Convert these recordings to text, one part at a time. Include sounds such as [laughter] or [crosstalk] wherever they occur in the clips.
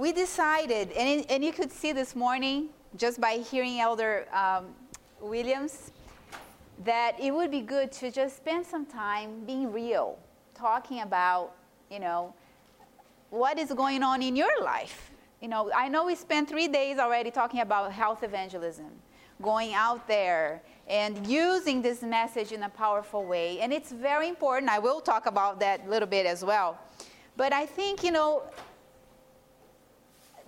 we decided, and, and you could see this morning just by hearing Elder um, Williams, that it would be good to just spend some time being real, talking about, you know, what is going on in your life. You know, I know we spent three days already talking about health evangelism, going out there and using this message in a powerful way. And it's very important. I will talk about that a little bit as well. But I think, you know,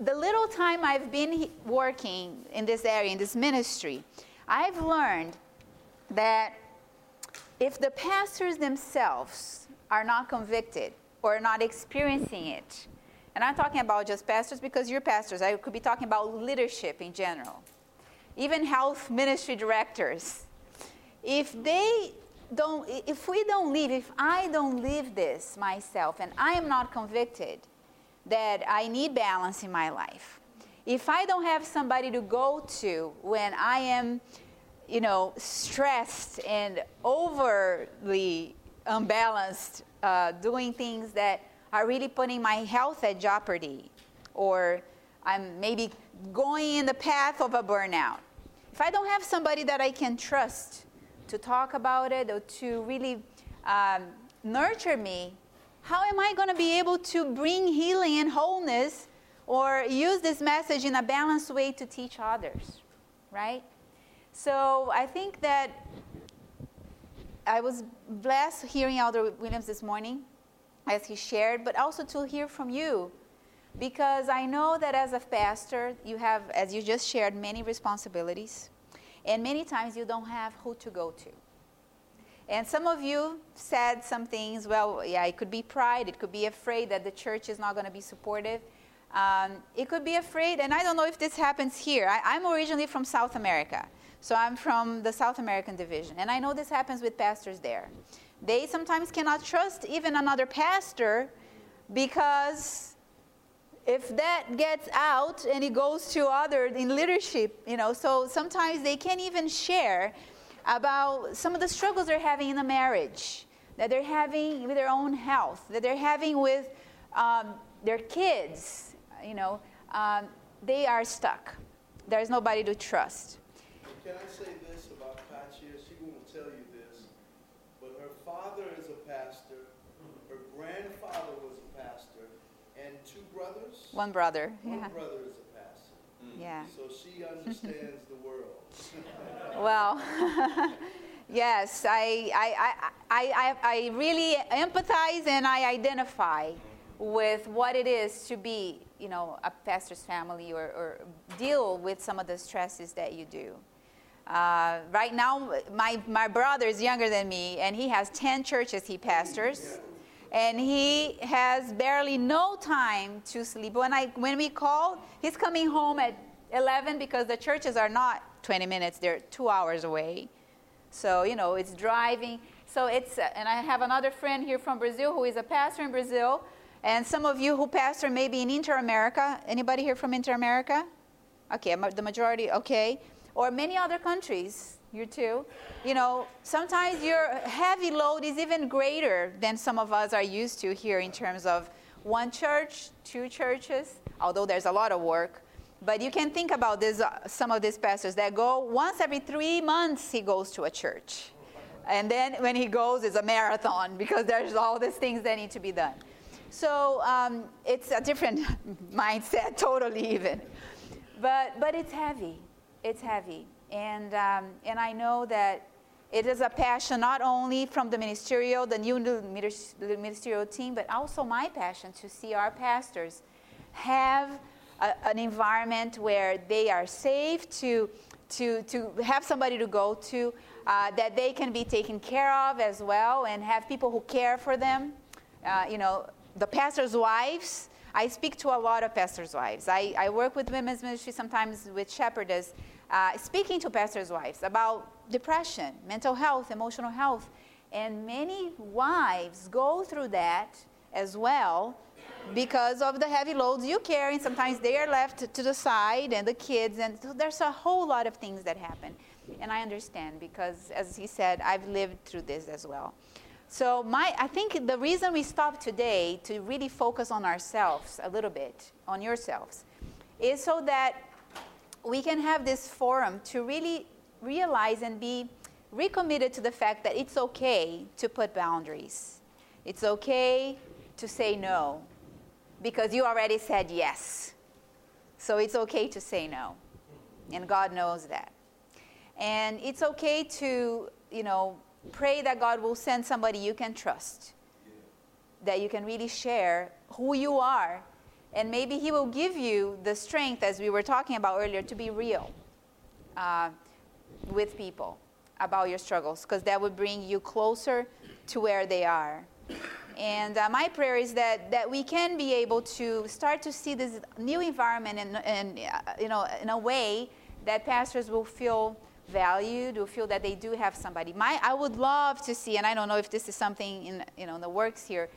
the little time I've been working in this area, in this ministry, I've learned that if the pastors themselves are not convicted or not experiencing it, and I'm talking about just pastors because you're pastors, I could be talking about leadership in general, even health ministry directors. If they don't, if we don't live, if I don't live this myself and I am not convicted that I need balance in my life, if I don't have somebody to go to when I am you know, stressed and overly unbalanced, uh, doing things that are really putting my health at jeopardy, or I'm maybe going in the path of a burnout. If I don't have somebody that I can trust to talk about it or to really um, nurture me, how am I going to be able to bring healing and wholeness or use this message in a balanced way to teach others, right? So I think that I was blessed hearing Elder Williams this morning as he shared, but also to hear from you. Because I know that as a pastor, you have, as you just shared, many responsibilities. And many times you don't have who to go to. And some of you said some things, well, yeah, it could be pride, it could be afraid that the church is not going to be supportive. Um, it could be afraid, and I don't know if this happens here. I, I'm originally from South America. So I'm from the South American division, and I know this happens with pastors there. They sometimes cannot trust even another pastor because if that gets out and it goes to other in leadership, you know, so sometimes they can't even share about some of the struggles they're having in a marriage, that they're having with their own health, that they're having with um, their kids, you know, um, they are stuck. There's nobody to trust. Can I say this about Katia? She won't tell you this, but her father is a pastor, her grandfather was a pastor, and two brothers? One brother. One yeah. brother is. Yeah. So she understands the world. [laughs] Well, [laughs] yes, I, I, I, I, I really empathize and I identify with what it is to be, you know, a pastor's family or, or deal with some of the stresses that you do. Uh, right now, my, my brother is younger than me, and he has 10 churches he pastors. And he has barely no time to sleep. When, I, when we call, he's coming home at 11 because the churches are not 20 minutes, they're two hours away. So, you know, it's driving. So it's, and I have another friend here from Brazil who is a pastor in Brazil. And some of you who pastor maybe in Inter America. Anybody here from Inter America? Okay, the majority, okay or many other countries, you too, you know, sometimes your heavy load is even greater than some of us are used to here in terms of one church, two churches, although there's a lot of work. But you can think about this, uh, some of these pastors that go once every three months, he goes to a church. And then when he goes, it's a marathon [laughs] because there's all these things that need to be done. So um, it's a different [laughs] mindset, [laughs] totally even. But, but it's heavy it's heavy. And, um, and I know that it is a passion not only from the ministerial, the new ministerial team, but also my passion to see our pastors have a, an environment where they are safe to, to, to have somebody to go to, uh, that they can be taken care of as well, and have people who care for them. Uh, you know, the pastors' wives. I speak to a lot of pastors' wives. I, I work with women's ministry sometimes with shepherdess uh, speaking to pastors' wives about depression, mental health, emotional health. And many wives go through that as well because of the heavy loads you carry. And sometimes they are left to the side and the kids. And so there's a whole lot of things that happen. And I understand because, as he said, I've lived through this as well. So my, I think the reason we stopped today to really focus on ourselves a little bit, on yourselves, is so that we can have this forum to really realize and be recommitted to the fact that it's okay to put boundaries. It's okay to say no because you already said yes. So it's okay to say no. And God knows that. And it's okay to, you know, pray that God will send somebody you can trust, that you can really share who you are. And maybe He will give you the strength, as we were talking about earlier, to be real uh, with people about your struggles, because that would bring you closer to where they are. And uh, my prayer is that, that we can be able to start to see this new environment in, in, uh, you know, in a way that pastors will feel valued or feel that they do have somebody. My, I would love to see, and I don't know if this is something in, you know, in the works here,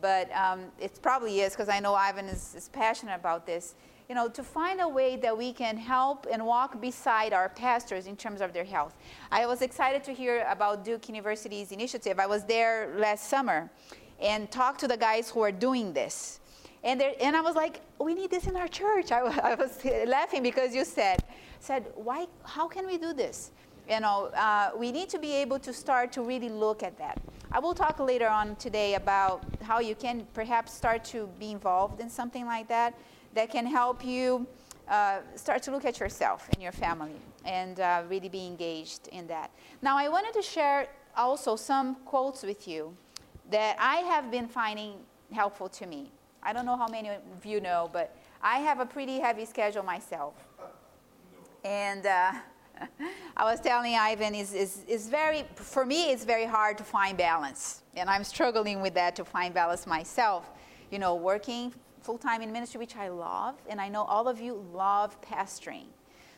but um, it probably is because I know Ivan is, is passionate about this. You know, to find a way that we can help and walk beside our pastors in terms of their health. I was excited to hear about Duke University's initiative. I was there last summer and talked to the guys who are doing this. And, and I was like, we need this in our church. I, [laughs] I was laughing because you said, said, why, how can we do this? You know, uh, we need to be able to start to really look at that. I will talk later on today about how you can perhaps start to be involved in something like that that can help you uh, start to look at yourself and your family and uh, really be engaged in that. Now, I wanted to share also some quotes with you that I have been finding helpful to me. I don't know how many of you know, but I have a pretty heavy schedule myself. And uh, I was telling Ivan, is is very, for me, it's very hard to find balance. And I'm struggling with that to find balance myself. You know, working full time in ministry, which I love, and I know all of you love pastoring.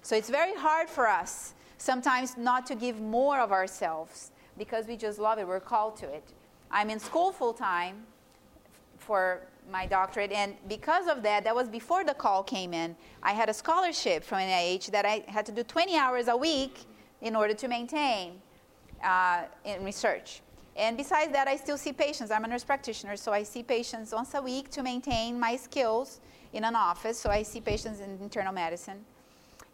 So it's very hard for us sometimes not to give more of ourselves because we just love it. We're called to it. I'm in school full time for my doctorate. And because of that, that was before the call came in. I had a scholarship from NIH that I had to do 20 hours a week in order to maintain uh, in research. And besides that, I still see patients. I'm a nurse practitioner, so I see patients once a week to maintain my skills in an office. So I see patients in internal medicine.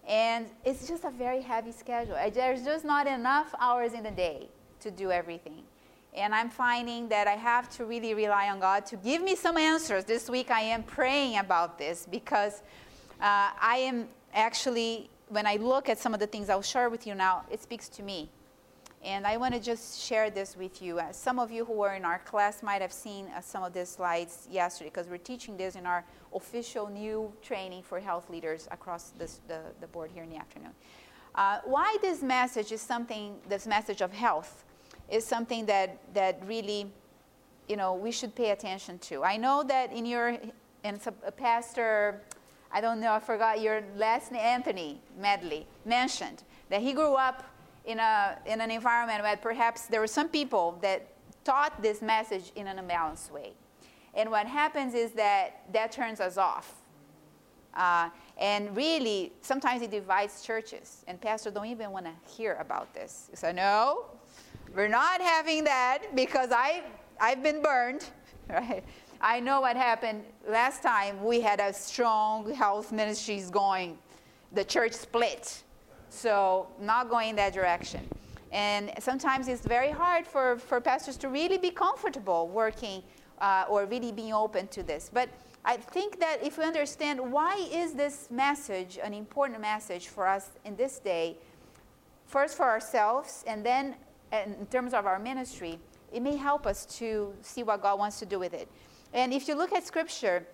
And it's just a very heavy schedule. There's just not enough hours in the day to do everything. And I'm finding that I have to really rely on God to give me some answers. This week I am praying about this because uh, I am actually, when I look at some of the things I'll share with you now, it speaks to me. And I want to just share this with you. Uh, some of you who were in our class might have seen uh, some of these slides yesterday because we're teaching this in our official new training for health leaders across this, the, the board here in the afternoon. Uh, why this message is something, this message of health, is something that, that really, you know, we should pay attention to. I know that in your, and a pastor, I don't know, I forgot your last name, Anthony Medley, mentioned that he grew up in, a, in an environment where perhaps there were some people that taught this message in an imbalanced way. And what happens is that that turns us off. Uh, and really, sometimes it divides churches, and pastors don't even want to hear about this. So, no, we're not having that because I, I've been burned, [laughs] right? I know what happened last time we had a strong health ministries going. The church split. So, not going that direction. And sometimes it's very hard for, for pastors to really be comfortable working uh, or really being open to this. But I think that if we understand why is this message an important message for us in this day, first for ourselves and then in terms of our ministry, it may help us to see what God wants to do with it. And if you look at Scripture,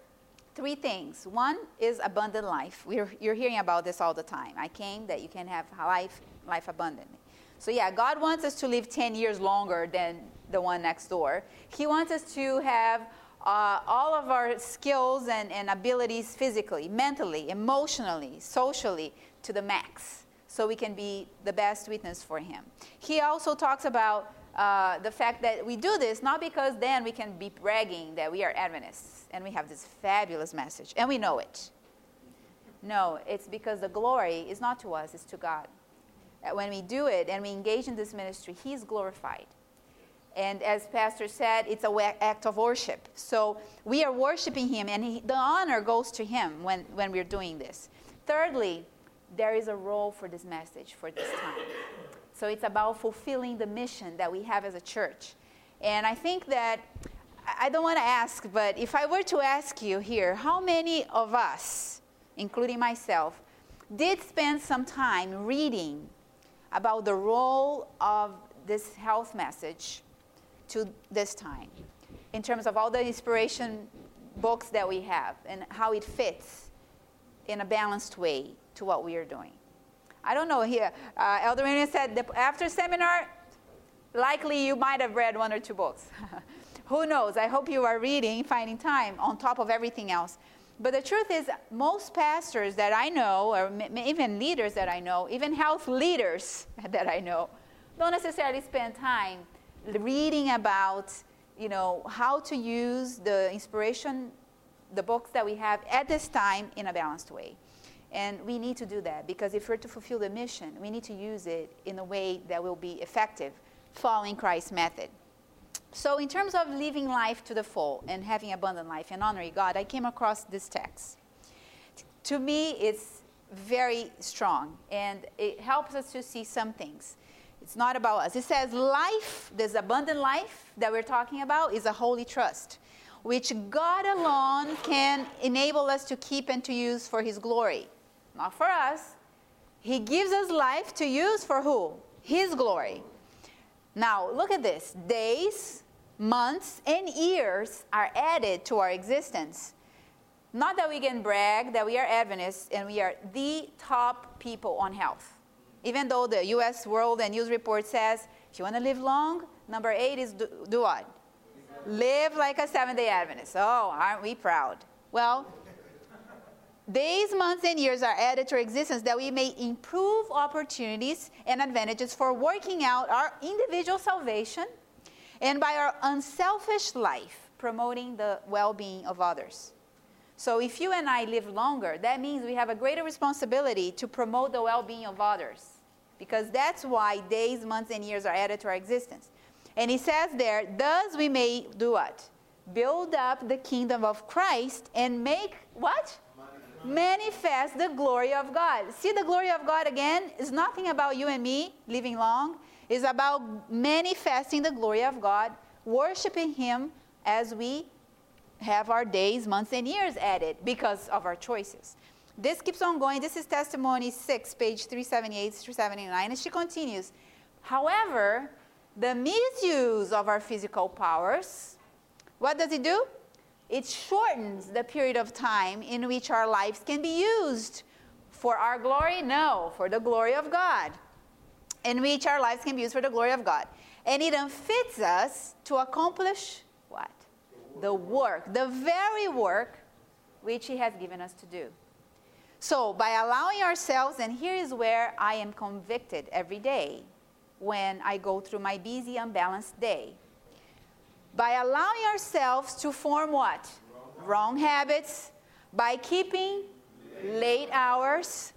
three things. One is abundant life. We're, you're hearing about this all the time. I came that you can have life, life abundantly. So, yeah, God wants us to live 10 years longer than the one next door. He wants us to have uh, all of our skills and, and abilities physically, mentally, emotionally, socially to the max so we can be the best witness for him. He also talks about uh, the fact that we do this not because then we can be bragging that we are Adventists and we have this fabulous message and we know it. No, it's because the glory is not to us, it's to God. When we do it and we engage in this ministry, He's glorified. And as Pastor said, it's an act of worship. So we are worshiping Him, and he, the honor goes to Him when, when we're doing this. Thirdly, there is a role for this message for this time. So it's about fulfilling the mission that we have as a church. And I think that I don't want to ask, but if I were to ask you here, how many of us, including myself, did spend some time reading about the role of this health message to this time in terms of all the inspiration books that we have and how it fits in a balanced way to what we are doing. I don't know here. Uh, Elder Miriam said after seminar, likely you might have read one or two books. [laughs] Who knows? I hope you are reading, finding time on top of everything else. But the truth is, most pastors that I know, or m- even leaders that I know, even health leaders [laughs] that I know, don't necessarily spend time reading about, you know, how to use the inspiration, the books that we have at this time in a balanced way. And we need to do that because if we're to fulfill the mission, we need to use it in a way that will be effective, following Christ's method. So, in terms of living life to the full and having abundant life and honoring God, I came across this text. To me, it's very strong and it helps us to see some things. It's not about us. It says life, this abundant life that we're talking about, is a holy trust, which God alone can enable us to keep and to use for His glory. Not for us. He gives us life to use for who? His glory. Now, look at this days, months, and years are added to our existence. Not that we can brag that we are Adventists and we are the top people on health. Even though the US World and News Report says, if you want to live long, number eight is do, do what? Live like a seven day Adventist. Oh, aren't we proud? Well, days, months, and years are added to our existence that we may improve opportunities and advantages for working out our individual salvation and by our unselfish life, promoting the well being of others. So, if you and I live longer, that means we have a greater responsibility to promote the well being of others, because that's why days, months, and years are added to our existence. And he says there, thus we may do what? Build up the kingdom of Christ and make what? Manifest the glory of God. See, the glory of God again is nothing about you and me living long it's about manifesting the glory of God, worshiping Him as we have our days, months, and years added because of our choices. This keeps on going. This is testimony 6, page 378 through 79. And she continues However, the misuse of our physical powers, what does it do? It shortens the period of time in which our lives can be used for our glory? No, for the glory of God in which our lives can be used for the glory of God. And it unfits us to accomplish what? The work, the very work which He has given us to do. So, by allowing ourselves, and here is where I am convicted every day when I go through my busy, unbalanced day. By allowing ourselves to form what? Wrong, habits, by keeping late hours,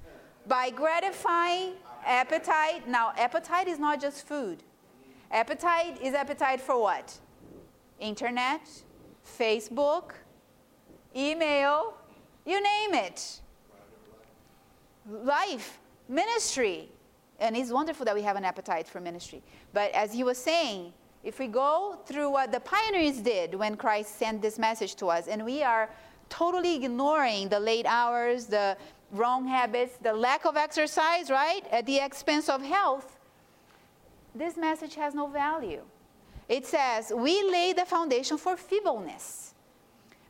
by gratifying appetite. Now, appetite is not just food. Appetite is appetite for what? Internet, Facebook, email, you name it. Life, ministry. And it's wonderful that we have an appetite for ministry. But as he was saying, if we go through what the pioneers did when Christ sent this message to us, and we are totally ignoring the late hours, the wrong habits, the lack of exercise, right, at the expense of health, this message has no value. It says, we lay the foundation for feebleness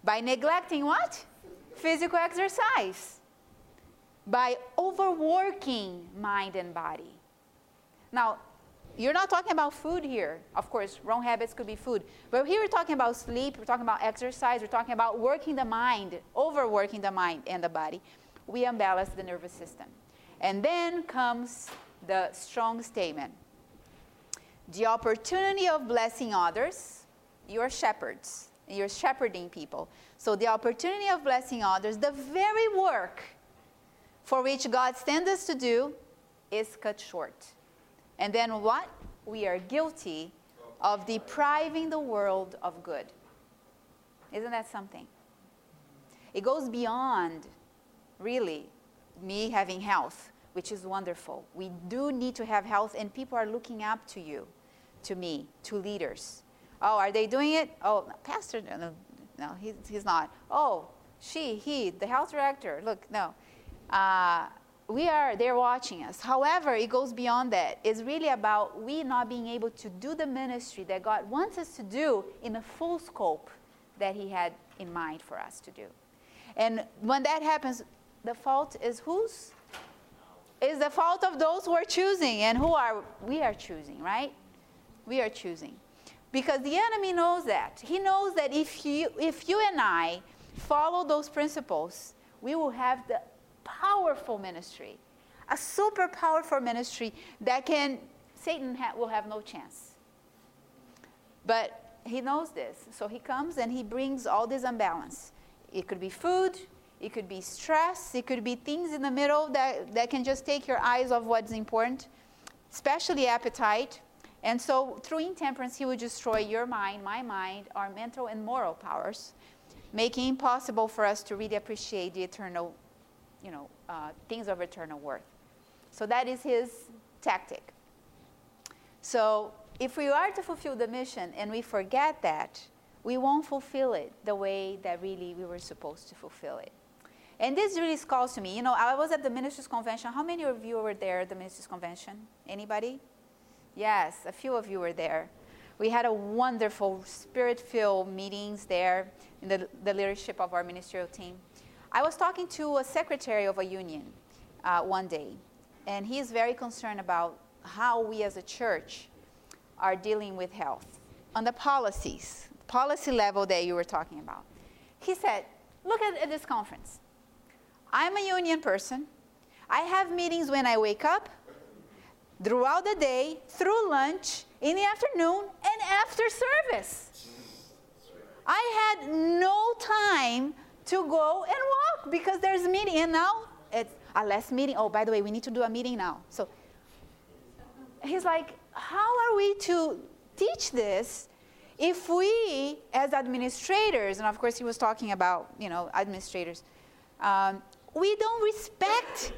by neglecting what? Physical exercise, by overworking mind and body. Now, you're not talking about food here. Of course, wrong habits could be food. But here we're talking about sleep, we're talking about exercise, we're talking about working the mind, overworking the mind and the body we unbalance the nervous system. And then comes the strong statement the opportunity of blessing others, you're shepherds, you're shepherding people. So the opportunity of blessing others, the very work for which God sends us to do, is cut short. And then what? We are guilty of depriving the world of good. Isn't that something? It goes beyond, really, me having health, which is wonderful. We do need to have health, and people are looking up to you, to me, to leaders. Oh, are they doing it? Oh, Pastor, no, no he's, not. Oh, she, he, the health director. Look, no. Uh, we are they're watching us. However it goes beyond that. It's really about we not being able to do the ministry that god wants us to do in the full scope that he had in mind for us to do. And when that happens the fault is whose? Is the fault of those who are choosing. And who are we are choosing right? We are choosing. Because the enemy knows that. He knows that if you if you and i follow those principles we will have the powerful ministry, a super powerful ministry that can, Satan ha- will have no chance. But he knows this. So he comes and he brings all this unbalance. It could be food, it could be stress, it could be things in the middle that, that can just take your eyes off what's important, especially appetite. And so through intemperance, he will destroy your mind, my mind, our mental and moral powers, making it impossible for us to really appreciate the eternal you know, uh, things of eternal worth. So that is his tactic. So if we are to fulfill the mission and we forget that, we won't fulfill it the way that really we were supposed to fulfill it. And this really calls to me. You know, I was at the ministers' convention. How many of you were there at the ministers' convention? Anybody? Yes, a few of you were there. We had a wonderful spirit-filled meetings there in the, the leadership of our ministerial team. I was talking to a secretary of a union uh, one day, and he is very concerned about how we as a church are dealing with health on the policies, policy level that you were talking about. He said, Look at, at this conference. I'm a union person. I have meetings when I wake up, throughout the day, through lunch, in the afternoon, and after service. I had no time to go and walk because there's a meeting. And now it's a last meeting. Oh, by the way, we need to do a meeting now. So he's like, how are we to teach this if we, as administrators, and of course he was talking about, you know, administrators, um, we don't respect,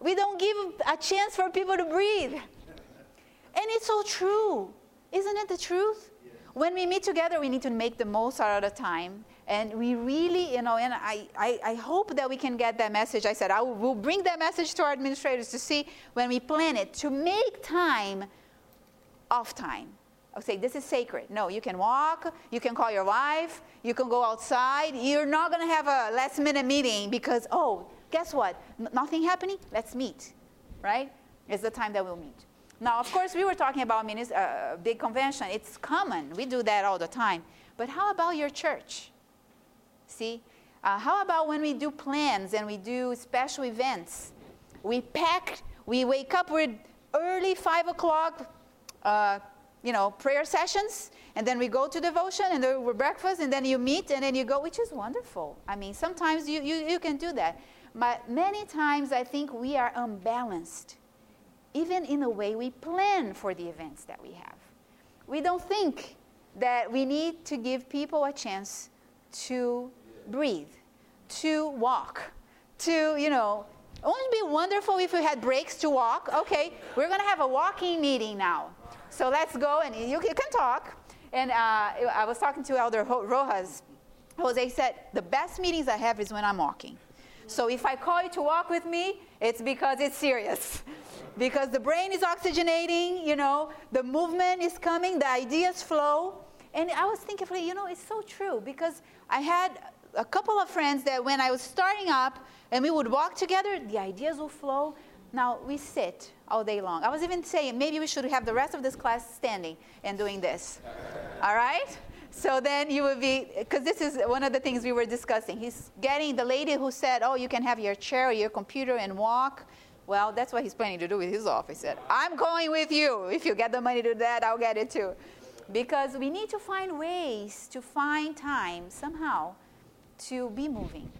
we don't give a chance for people to breathe. And it's so true. Isn't it the truth? When we meet together, we need to make the most out of the time and we really, you know, and I, I, I, hope that we can get that message. I said, I will bring that message to our administrators to see when we plan it, to make time off time. I'll say, this is sacred. No, you can walk, you can call your wife, you can go outside. You're not going to have a last minute meeting because, oh, guess what? N- nothing happening? Let's meet, right? It's the time that we'll meet. Now, of course, we were talking about a uh, big convention. It's common. We do that all the time. But how about your church? See? Uh, how about when we do plans and we do special events? We pack, we wake up with early 5 o'clock, uh, you know, prayer sessions, and then we go to devotion and then we breakfast, and then you meet, and then you go, which is wonderful. I mean, sometimes you, you, you can do that. But many times I think we are unbalanced, even in the way we plan for the events that we have. We don't think that we need to give people a chance to breathe, to walk, to, you know, it wouldn't be wonderful if we had breaks to walk? Okay, we're going to have a walking meeting now. So let's go and you, you can talk. And uh, I was talking to Elder Rojas. Jose said, The best meetings I have is when I'm walking. So if I call you to walk with me, it's because it's serious. because the brain is oxygenating, you know, the movement is coming, the ideas flow. And I was thinking, you know, it's so true because I had a couple of friends that when I was starting up and we would walk together, the ideas would flow. Now we sit all day long. I was even saying maybe we should have the rest of this class standing and doing this. [laughs] all right? So then you would be, because this is one of the things we were discussing. He's getting the lady who said, Oh, you can have your chair or your computer and walk. Well, that's what he's planning to do with his office. He said, I'm going with you. If you get the money to do that, I'll get it too. Because we need to find ways to find time somehow to be moving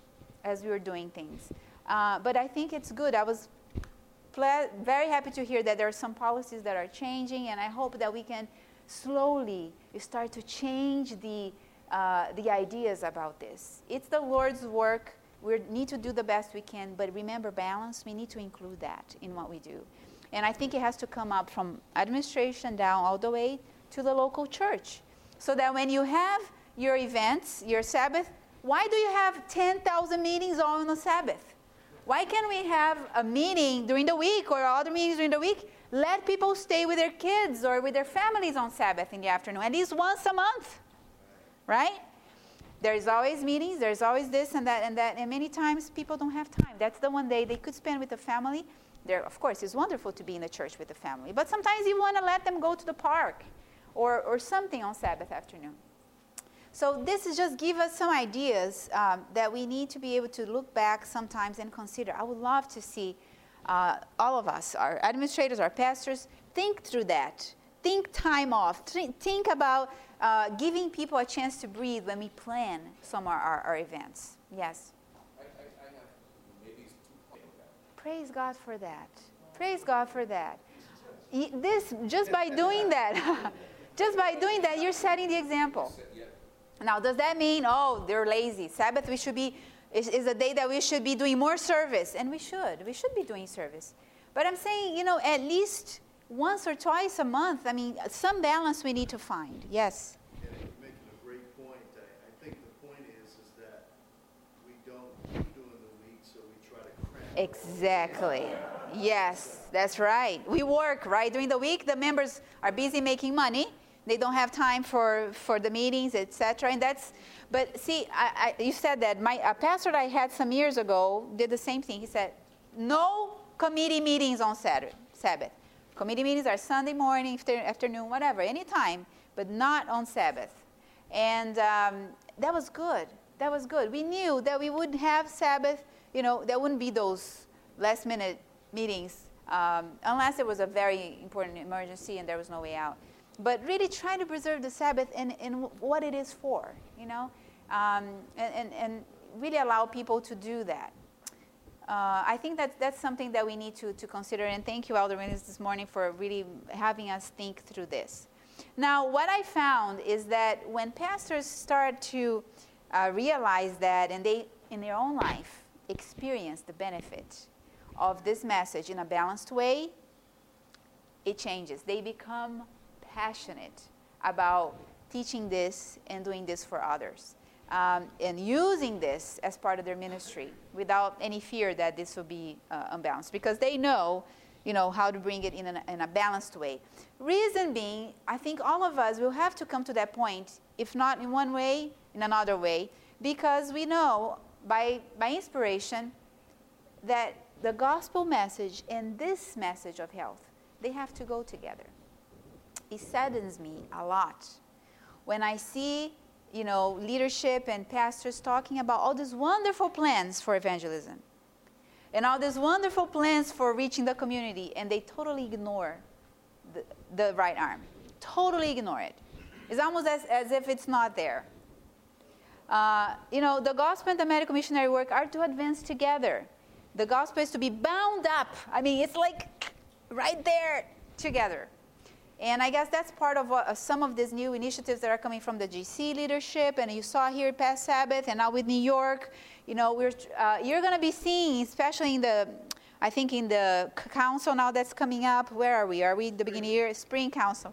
as we are doing things. Uh, but I think it's good. I was very happy to hear that there are some policies that are changing, and I hope that we can slowly start to change the, uh, the ideas about this. It's the Lord's work. We need to do the best we can, but remember balance, we need to include that in what we do. And I think it has to come up from administration down all the way to the local church. So that when you have your events, your Sabbath, why do you have 10,000 meetings all on the Sabbath? Why can't we have a meeting during the week or other meetings during the week? Let people stay with their kids or with their families on Sabbath in the afternoon, at least once a month, right? There's always meetings, there's always this and that and that, and many times people don't have time. That's the one day they could spend with the family. There, of course, it's wonderful to be in the church with the family, but sometimes you want to let them go to the park or, or something on Sabbath afternoon. So this is just give us some ideas um, that we need to be able to look back sometimes and consider. I would love to see uh, all of us, our administrators, our pastors, think through that. Think time off. Think about uh, giving people a chance to breathe when we plan some of our, our events. Yes. I, I, I Praise God for that. Praise God for that. This just by doing that, [laughs] just by doing that, you're setting the example. Now, does that mean, oh, they're lazy? Sabbath, we should be, is, is a day that we should be doing more service. And we should. We should be doing service. But I'm saying, you know, at least once or twice a month, I mean, some balance we need to find. Yes? Yeah, you're making a great point. I, I think the point is, is that we don't keep doing the week, so we try to cram. Exactly. Yes, that's right. We work, right? During the week, the members are busy making money they don't have time for, for the meetings, etc. And that's, but see, I, I, you said that my a pastor I had some years ago did the same thing. He said, no committee meetings on Saturday, Sabbath. Committee meetings are Sunday morning, afternoon, whatever, anytime, but not on Sabbath. And um, that was good. That was good. We knew that we wouldn't have Sabbath, you know, there wouldn't be those last minute meetings um, unless there was a very important emergency and there was no way out but really trying to preserve the Sabbath in, in what it is for, you know, um, and, and, and, really allow people to do that. Uh, I think that that's something that we need to, to consider, and thank you, Williams, this morning for really having us think through this. Now, what I found is that when pastors start to uh, realize that and they, in their own life, experience the benefit of this message in a balanced way, it changes. They become passionate about teaching this and doing this for others. Um, and using this as part of their ministry without any fear that this will be uh, unbalanced because they know you know how to bring it in, an, in a balanced way reason being i think all of us will have to come to that point if not in one way in another way because we know by, by inspiration that the gospel message and this message of health they have to go together it saddens me a lot when I see, you know, leadership and pastors talking about all these wonderful plans for evangelism and all these wonderful plans for reaching the community, and they totally ignore the, the right arm. Totally ignore it. It's almost as, as if it's not there. Uh, you know, the gospel and the medical missionary work are to advance together. The gospel is to be bound up. I mean, it's like right there together. And I guess that's part of uh, some of these new initiatives that are coming from the GC leadership. And you saw here past Sabbath and now with New York, you know, we're, uh, you're going to be seeing, especially in the, I think in the council now that's coming up. Where are we? Are we the beginning of the year? Spring council.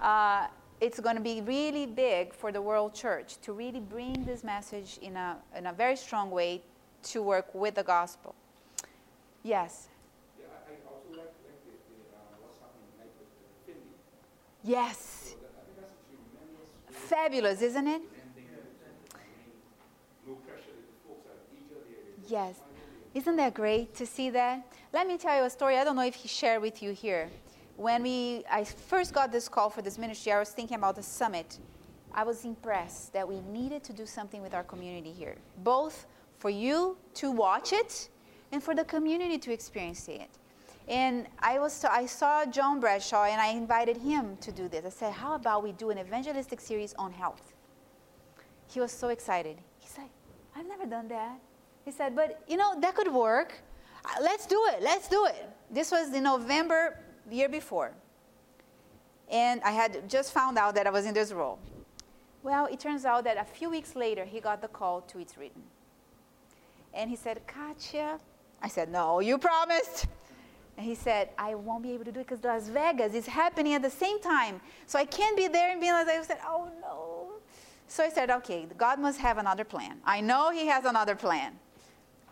Uh, it's going to be really big for the world church to really bring this message in a, in a very strong way to work with the gospel. Yes. Yes. Fabulous, isn't it? Yes. Isn't that great to see that? Let me tell you a story. I don't know if he shared with you here. When we, I first got this call for this ministry, I was thinking about the summit. I was impressed that we needed to do something with our community here, both for you to watch it and for the community to experience it. And I, was, I saw John Bradshaw and I invited him to do this. I said, How about we do an evangelistic series on health? He was so excited. He said, I've never done that. He said, But you know, that could work. Uh, let's do it. Let's do it. This was in November the year before. And I had just found out that I was in this role. Well, it turns out that a few weeks later, he got the call to It's Written. And he said, Katia, I said, No, you promised. And he said, I won't be able to do it because Las Vegas is happening at the same time. So I can't be there and be like, I said, Oh no. So I said, Okay, God must have another plan. I know He has another plan.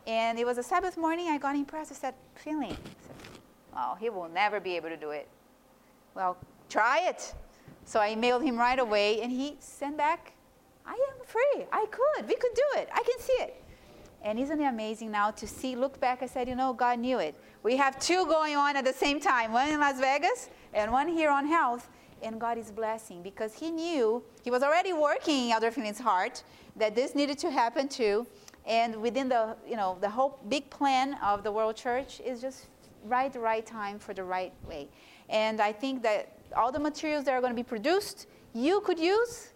And it was a Sabbath morning. I got impressed. I said, Feeling. I said, Oh, he will never be able to do it. Well, try it. So I emailed him right away, and he sent back, I am free. I could. We could do it. I can see it. And isn't it amazing now to see, look back, I said, you know, God knew it. We have two going on at the same time, one in Las Vegas and one here on health. And God is blessing because He knew, He was already working in Elder Fielding's heart that this needed to happen too. And within the, you know, the whole big plan of the World Church is just right, the right time for the right way. And I think that all the materials that are going to be produced, you could use,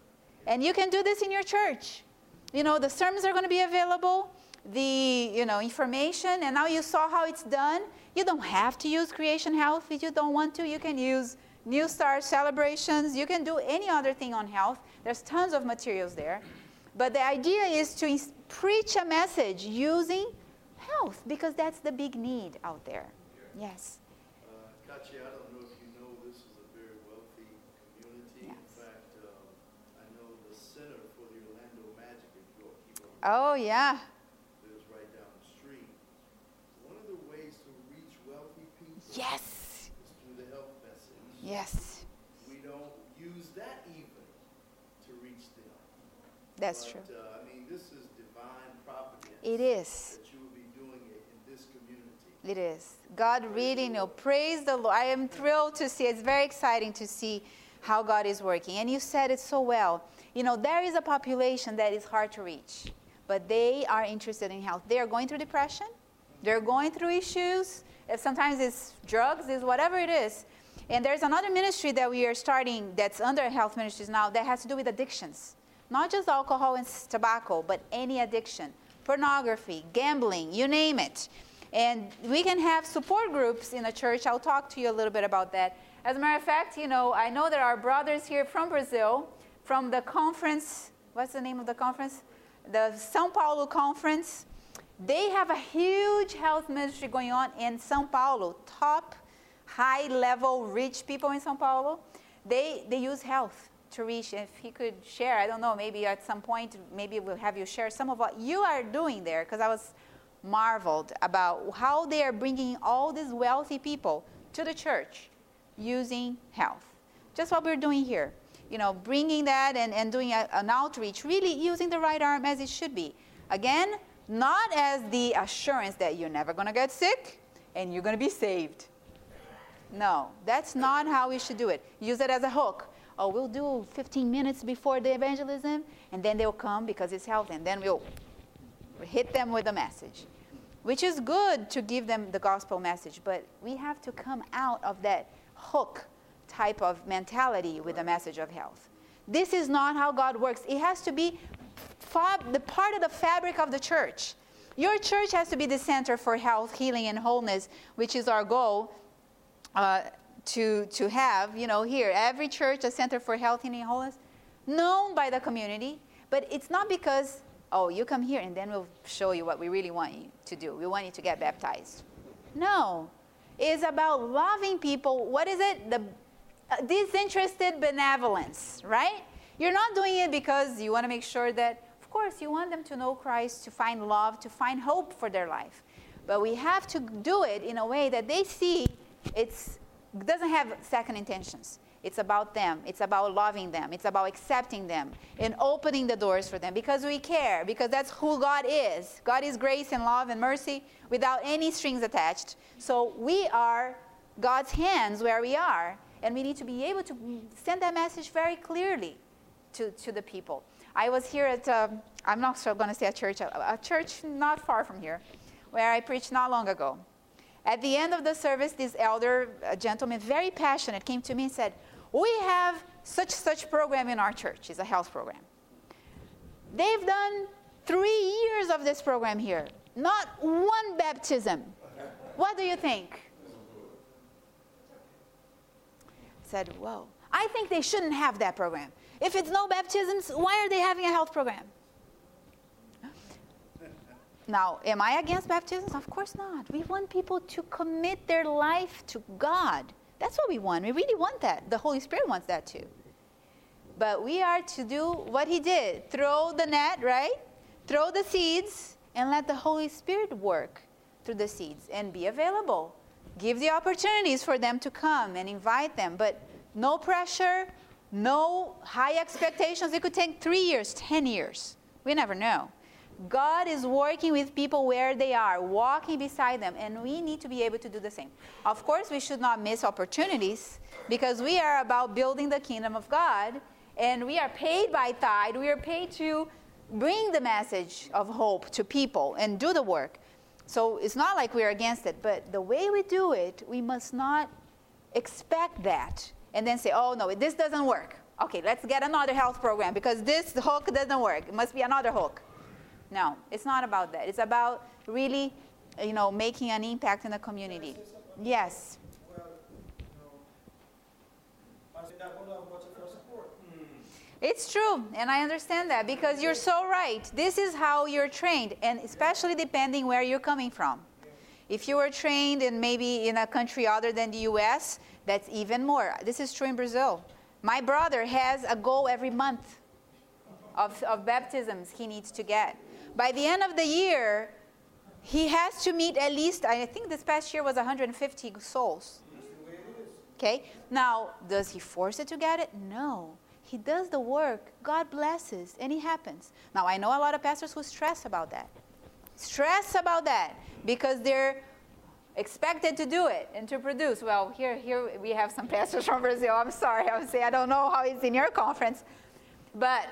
and you can do this in your church. You know, the sermons are going to be available, the you know information, and now you saw how it's done. You don't have to use Creation Health if you don't want to. You can use New Start celebrations. You can do any other thing on health. There's tons of materials there. But the idea is to preach a message using health because that's the big need out there. Yes. Uh, Katia, I don't know if you know this is a very wealthy community. Yes. In fact, um, I know the center for the Orlando Magic in York, Oh, yeah. lives right down the street. One of the ways to reach wealthy people Yes. through the health message. Yes. We don't use that even to reach them. That's but, true. Uh, I mean, this is divine providence. It is. That you will be doing it in this community. It is. God really know. Praise the Lord. I am thrilled to see. It's very exciting to see how God is working. And you said it so well. You know, there is a population that is hard to reach, but they are interested in health. They are going through depression. They're going through issues. Sometimes it's drugs, it's whatever it is. And there's another ministry that we are starting that's under health ministries now that has to do with addictions. Not just alcohol and tobacco, but any addiction. Pornography, gambling, you name it. And we can have support groups in the church. I'll talk to you a little bit about that. As a matter of fact, you know, I know there are brothers here from Brazil, from the conference. What's the name of the conference? The Sao Paulo conference. They have a huge health ministry going on in Sao Paulo, top, high level, rich people in Sao Paulo. They, they use health to reach. If he could share, I don't know, maybe at some point, maybe we'll have you share some of what you are doing there, because I was marveled about how they are bringing all these wealthy people to the church using health. Just what we're doing here. You know, bringing that and, and doing a, an outreach, really using the right arm as it should be. Again, not as the assurance that you're never going to get sick and you're going to be saved. No, that's not how we should do it. Use it as a hook. Oh, we'll do 15 minutes before the evangelism, and then they'll come because it's health, and then we'll hit them with a message, which is good to give them the gospel message, but we have to come out of that hook type of mentality with the message of health. This is not how God works. It has to be the part of the fabric of the church. Your church has to be the center for health, healing, and wholeness, which is our goal uh, to, to have, you know, here, every church, a center for health, healing, and wholeness, known by the community. But it's not because, oh, you come here and then we'll show you what we really want you to do. We want you to get baptized. No. It's about loving people. What is it? The uh, disinterested benevolence, right? You're not doing it because you want to make sure that, of course, you want them to know Christ, to find love, to find hope for their life. But we have to do it in a way that they see it doesn't have second intentions. It's about them. It's about loving them. It's about accepting them and opening the doors for them because we care, because that's who God is. God is grace and love and mercy without any strings attached. So we are God's hands where we are, and we need to be able to send that message very clearly to, to the people. I was here at, um, I'm not sure going to say a church, a, a church not far from here, where I preached not long ago. At the end of the service, this elder gentleman, very passionate, came to me and said, We have such such program in our church. It's a health program. They've done three years of this program here, not one baptism. What do you think? Said, Whoa. I think they shouldn't have that program. If it's no baptisms, why are they having a health program? Now, am I against baptisms? Of course not. We want people to commit their life to God. That's what we want. We really want that. The Holy Spirit wants that too. But we are to do what He did throw the net, right? Throw the seeds and let the Holy Spirit work through the seeds and be available. Give the opportunities for them to come and invite them, but no pressure, no high expectations. It could take three years, 10 years. We never know. God is working with people where they are, walking beside them, and we need to be able to do the same. Of course, we should not miss opportunities because we are about building the kingdom of God, and we are paid by tithe. We are paid to bring the message of hope to people and do the work. So it's not like we're against it, but the way we do it, we must not expect that and then say, oh no, this doesn't work. Okay, let's get another health program because this hook doesn't work. It must be another hook. No, it's not about that. It's about really, you know, making an impact in the community. Yes. Well, you know, I that one much of support. Hmm. It's true, and I understand that because you're so right. This is how you're trained, and especially depending where you're coming from. If you were trained in maybe in a country other than the US, that's even more. This is true in Brazil. My brother has a goal every month of, of baptisms he needs to get. By the end of the year, he has to meet at least, I think this past year was 150 souls. Okay? Now, does he force it to get it? No. He does the work, God blesses, and it happens. Now, I know a lot of pastors who stress about that. Stress about that because they're expected to do it and to produce. Well, here, here we have some [laughs] pastors from Brazil. I'm sorry, I would say I don't know how it's in your conference, but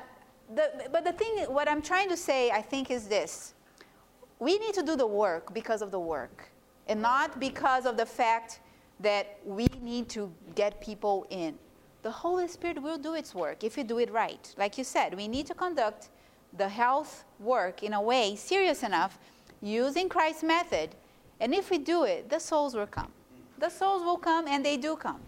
the, but the thing, what I'm trying to say, I think, is this: we need to do the work because of the work, and not because of the fact that we need to get people in. The Holy Spirit will do its work if you do it right. Like you said, we need to conduct the health work in a way serious enough using Christ's method and if we do it, the souls will come. The souls will come, and they do come.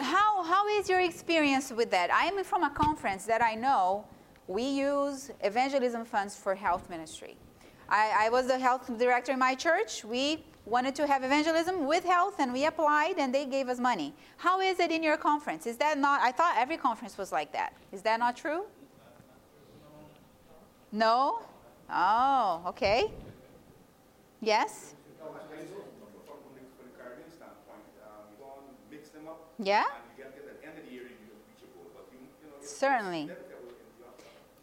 How, how is your experience with that? I am from a conference that I know we use evangelism funds for health ministry. I, I was the health director in my church. We wanted to have evangelism with health, and we applied, and they gave us money. How is it in your conference? Is that not? I thought every conference was like that. Is that not true? No? Oh, okay. Yes? Yeah? Certainly.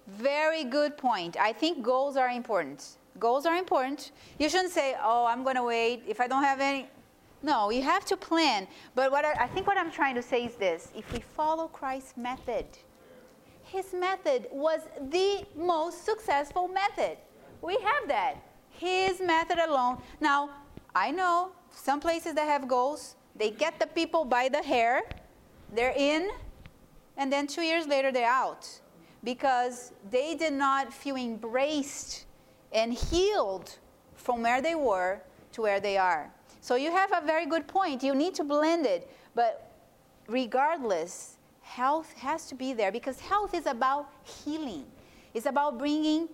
Very good point. I think goals are important. Goals are important. You shouldn't say, oh, I'm going to wait if I don't have any. No, you have to plan. But what I, I think what I'm trying to say is this if we follow Christ's method, his method was the most successful method. We have that. His method alone. Now, I know some places that have goals, they get the people by the hair, they're in, and then two years later they're out because they did not feel embraced and healed from where they were to where they are. So you have a very good point. You need to blend it. But regardless, health has to be there because health is about healing. It's about bringing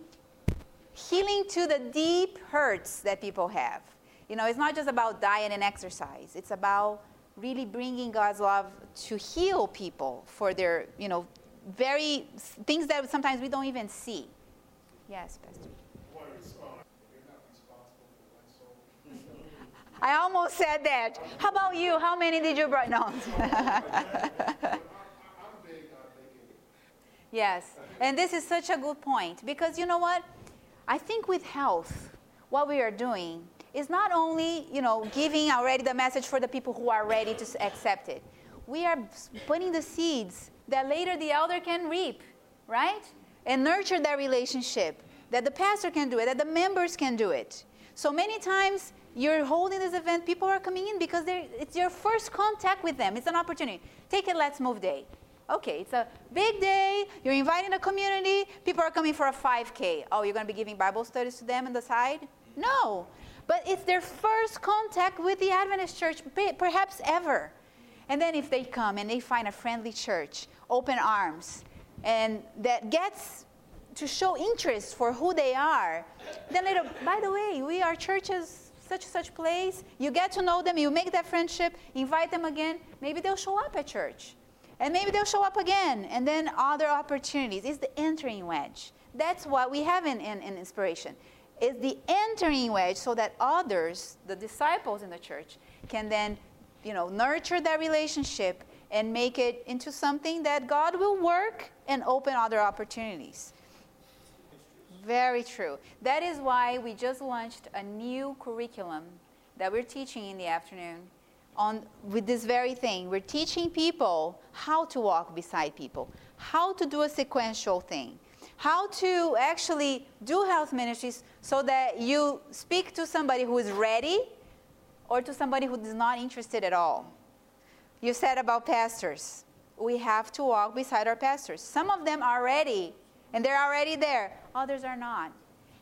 healing to the deep hurts that people have. You know, it's not just about diet and exercise. It's about really bringing God's love to heal people for their, you know, very things that sometimes we don't even see. Yes, Pastor. I almost said that. How about you? How many did you bring? No. [laughs] Yes. And this is such a good point because you know what? I think with health, what we are doing is not only, you know, giving already the message for the people who are ready to accept it. We are putting the seeds that later the elder can reap, right? And nurture that relationship, that the pastor can do it, that the members can do it. So many times you're holding this event, people are coming in because it's your first contact with them. It's an opportunity. Take it, let's move day. Okay, it's a big day. You're inviting the community. People are coming for a 5K. Oh, you're going to be giving Bible studies to them on the side? No. But it's their first contact with the Adventist church, perhaps ever. And then if they come and they find a friendly church, open arms, and that gets to show interest for who they are, then later, by the way, we are churches such such place. You get to know them, you make that friendship, invite them again. Maybe they'll show up at church. And maybe they'll show up again. And then other opportunities. It's the entering wedge. That's what we have in, in, in inspiration. Is the entering wedge so that others, the disciples in the church, can then, you know, nurture that relationship and make it into something that God will work and open other opportunities. Very true. That is why we just launched a new curriculum that we're teaching in the afternoon on with this very thing. We're teaching people how to walk beside people, how to do a sequential thing, how to actually do health ministries so that you speak to somebody who is ready or to somebody who is not interested at all. You said about pastors. We have to walk beside our pastors. Some of them are ready and they're already there, others are not.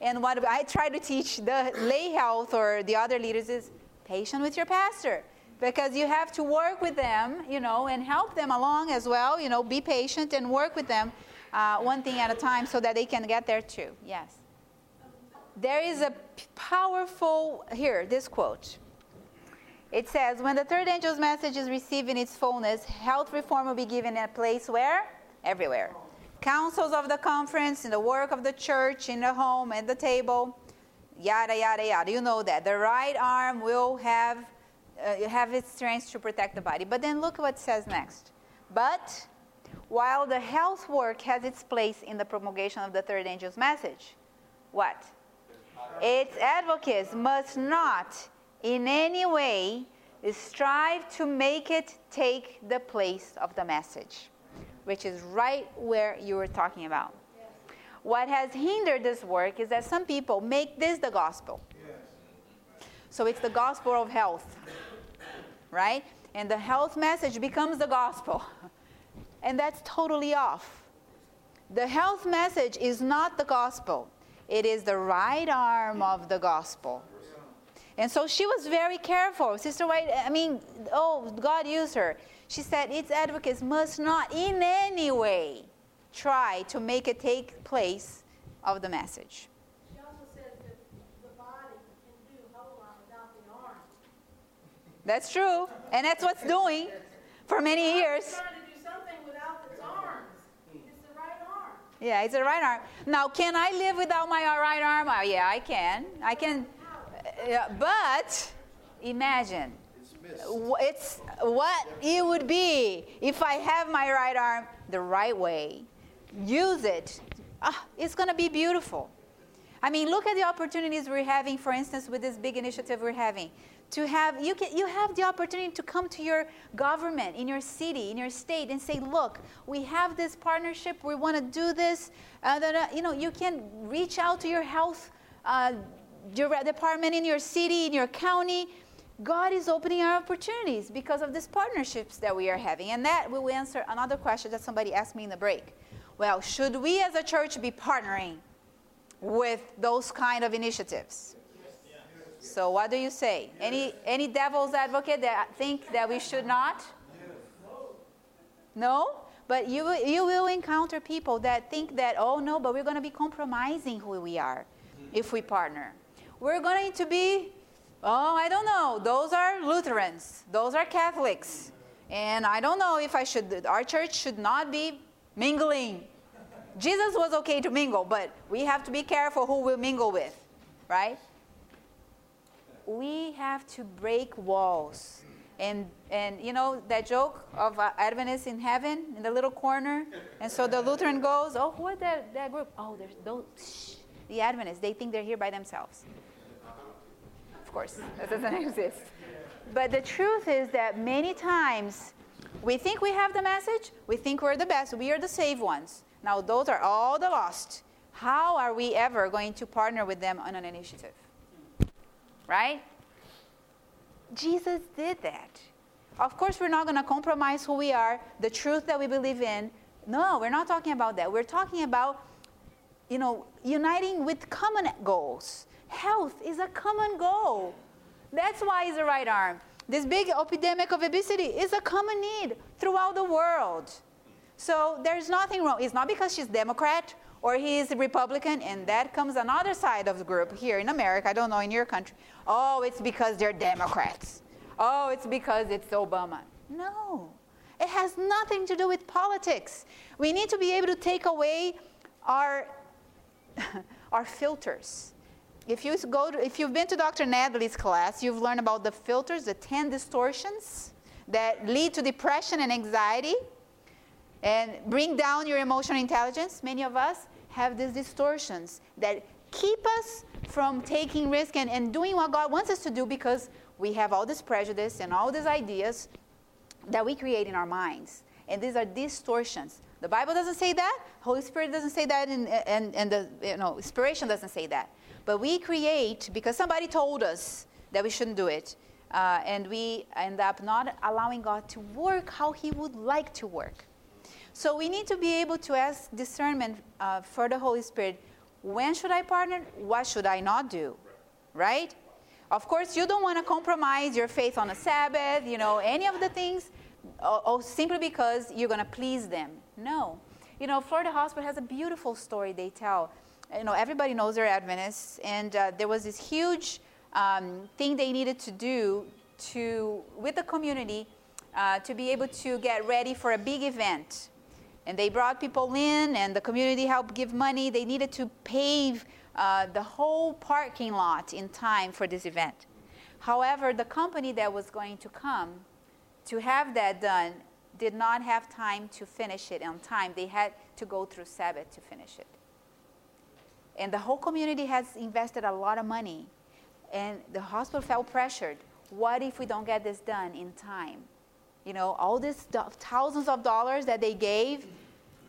And what I try to teach the lay health or the other leaders is patient with your pastor because you have to work with them, you know, and help them along as well. You know, be patient and work with them uh, one thing at a time so that they can get there too. Yes. There is a powerful, here, this quote. It says, when the third angel's message is received in its fullness, health reform will be given a place where? Everywhere. Councils of the conference, in the work of the church, in the home, at the table, yada, yada, yada. You know that. The right arm will have uh, have its strength to protect the body. But then look what it says next. But while the health work has its place in the promulgation of the third angel's message, what? Its advocates must not in any way strive to make it take the place of the message, which is right where you were talking about. What has hindered this work is that some people make this the gospel. So it's the gospel of health right? And the health message becomes the gospel. [laughs] And that's totally off. The health message is not the gospel, it is the right arm of the gospel. And so she was very careful. Sister White, I mean, oh, God used her. She said, its advocates must not in any way try to make it take place of the message. That's true. And that's what's doing for many years. Yeah, it's the right arm. Now, can I live without my right arm? Oh, yeah, I can. I can. Uh, but imagine it's what it would be if I have my right arm the right way. Use it. Ah, it's going to be beautiful. I mean, look at the opportunities we're having, for instance, with this big initiative we're having to have you can you have the opportunity to come to your government in your city in your state and say look we have this partnership we want to do this. Uh, you know you can reach out to your health uh, department in your city in your county. God is opening our opportunities because of these partnerships that we are having. And that will answer another question that somebody asked me in the break. Well should we as a church be partnering with those kind of initiatives so what do you say? Any any devil's advocate that think that we should not? No? But you you will encounter people that think that oh no, but we're going to be compromising who we are if we partner. We're going to be oh, I don't know. Those are Lutherans. Those are Catholics. And I don't know if I should our church should not be mingling. Jesus was okay to mingle, but we have to be careful who we mingle with, right? We have to break walls. And, and you know that joke of uh, Adventists in heaven in the little corner? And so the Lutheran goes, Oh, who is that, that group? Oh, there's those, shh, the Adventists. They think they're here by themselves. Of course, that doesn't [laughs] exist. But the truth is that many times we think we have the message, we think we're the best, we are the saved ones. Now, those are all the lost. How are we ever going to partner with them on an initiative? Right? Jesus did that. Of course, we're not going to compromise who we are, the truth that we believe in. No, we're not talking about that. We're talking about, you know, uniting with common goals. Health is a common goal. That's why it's the right arm. This big epidemic of obesity is a common need throughout the world. So there's nothing wrong. It's not because she's Democrat or he's Republican, and that comes another side of the group here in America. I don't know in your country. Oh, it's because they're Democrats. Oh, it's because it's Obama. No, it has nothing to do with politics. We need to be able to take away our, [laughs] our filters. If, you go to, if you've been to Dr. Nedley's class, you've learned about the filters, the 10 distortions that lead to depression and anxiety and bring down your emotional intelligence. Many of us have these distortions that keep us from taking risk and, and doing what God wants us to do because we have all this prejudice and all these ideas that we create in our minds. And these are distortions. The Bible doesn't say that. Holy Spirit doesn't say that, and, and, and the you know, inspiration doesn't say that. But we create because somebody told us that we shouldn't do it. Uh, and we end up not allowing God to work how He would like to work. So we need to be able to ask discernment uh, for the Holy Spirit when should I partner? What should I not do? Right? Of course, you don't want to compromise your faith on a Sabbath, you know, any of the things, or, or simply because you're going to please them. No. You know, Florida Hospital has a beautiful story they tell. You know, everybody knows they're Adventists, and uh, there was this huge um, thing they needed to do to, with the community uh, to be able to get ready for a big event. And they brought people in, and the community helped give money. They needed to pave uh, the whole parking lot in time for this event. However, the company that was going to come to have that done did not have time to finish it on time. They had to go through Sabbath to finish it. And the whole community has invested a lot of money. And the hospital felt pressured. What if we don't get this done in time? You know, all these thousands of dollars that they gave,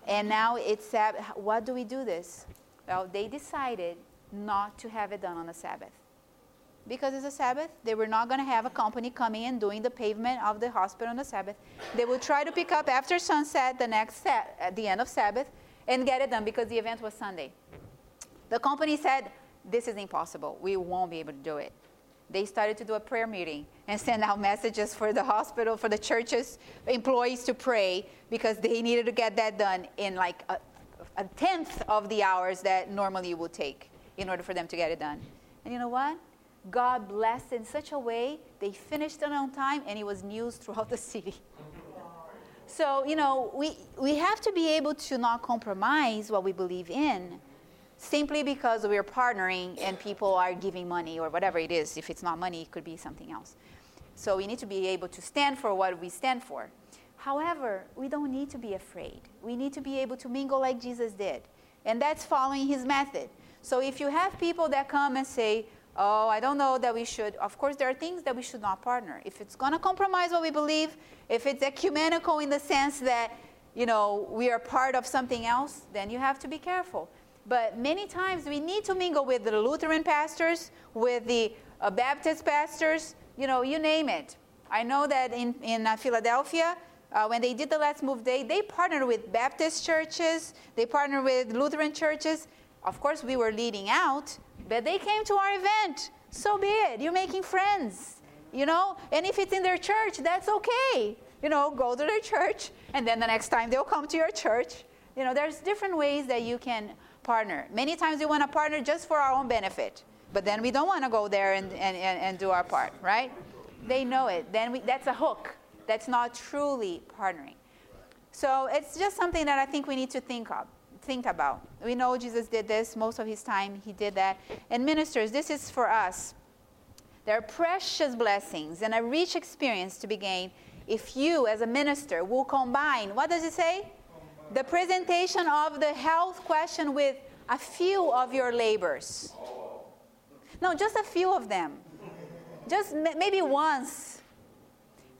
and now it's Sabbath. What do we do this? Well, they decided not to have it done on the Sabbath. Because it's a Sabbath, they were not going to have a company coming and doing the pavement of the hospital on the Sabbath. They would try to pick up after sunset the next at the end of Sabbath and get it done because the event was Sunday. The company said, This is impossible. We won't be able to do it. They started to do a prayer meeting and send out messages for the hospital, for the church's employees to pray because they needed to get that done in like a, a tenth of the hours that normally it would take in order for them to get it done. And you know what? God blessed in such a way, they finished it on time and it was news throughout the [laughs] city. So, you know, we, we have to be able to not compromise what we believe in simply because we're partnering and people are giving money or whatever it is. If it's not money, it could be something else. So we need to be able to stand for what we stand for. However, we don't need to be afraid. We need to be able to mingle like Jesus did. And that's following his method. So if you have people that come and say, Oh, I don't know that we should, of course, there are things that we should not partner. If it's going to compromise what we believe, if it's ecumenical in the sense that, you know, we are part of something else, then you have to be careful. But many times we need to mingle with the Lutheran pastors, with the uh, Baptist pastors, you know, you name it. I know that in, in uh, Philadelphia, uh, when they did the Let's Move Day, they partnered with Baptist churches, they partnered with Lutheran churches. Of course, we were leading out, but they came to our event. So be it. You're making friends, you know? And if it's in their church, that's okay. You know, go to their church, and then the next time they'll come to your church. You know, there's different ways that you can partner. Many times we want to partner just for our own benefit, but then we don't want to go there and, and, and, and do our part, right? They know it. Then we, that's a hook. That's not truly partnering. So it's just something that I think we need to think of, think about. We know Jesus did this most of his time. He did that. And ministers, this is for us. There are precious blessings and a rich experience to be gained if you, as a minister, will combine. What does it say? The presentation of the health question with a few of your labors. No, just a few of them. Just maybe once.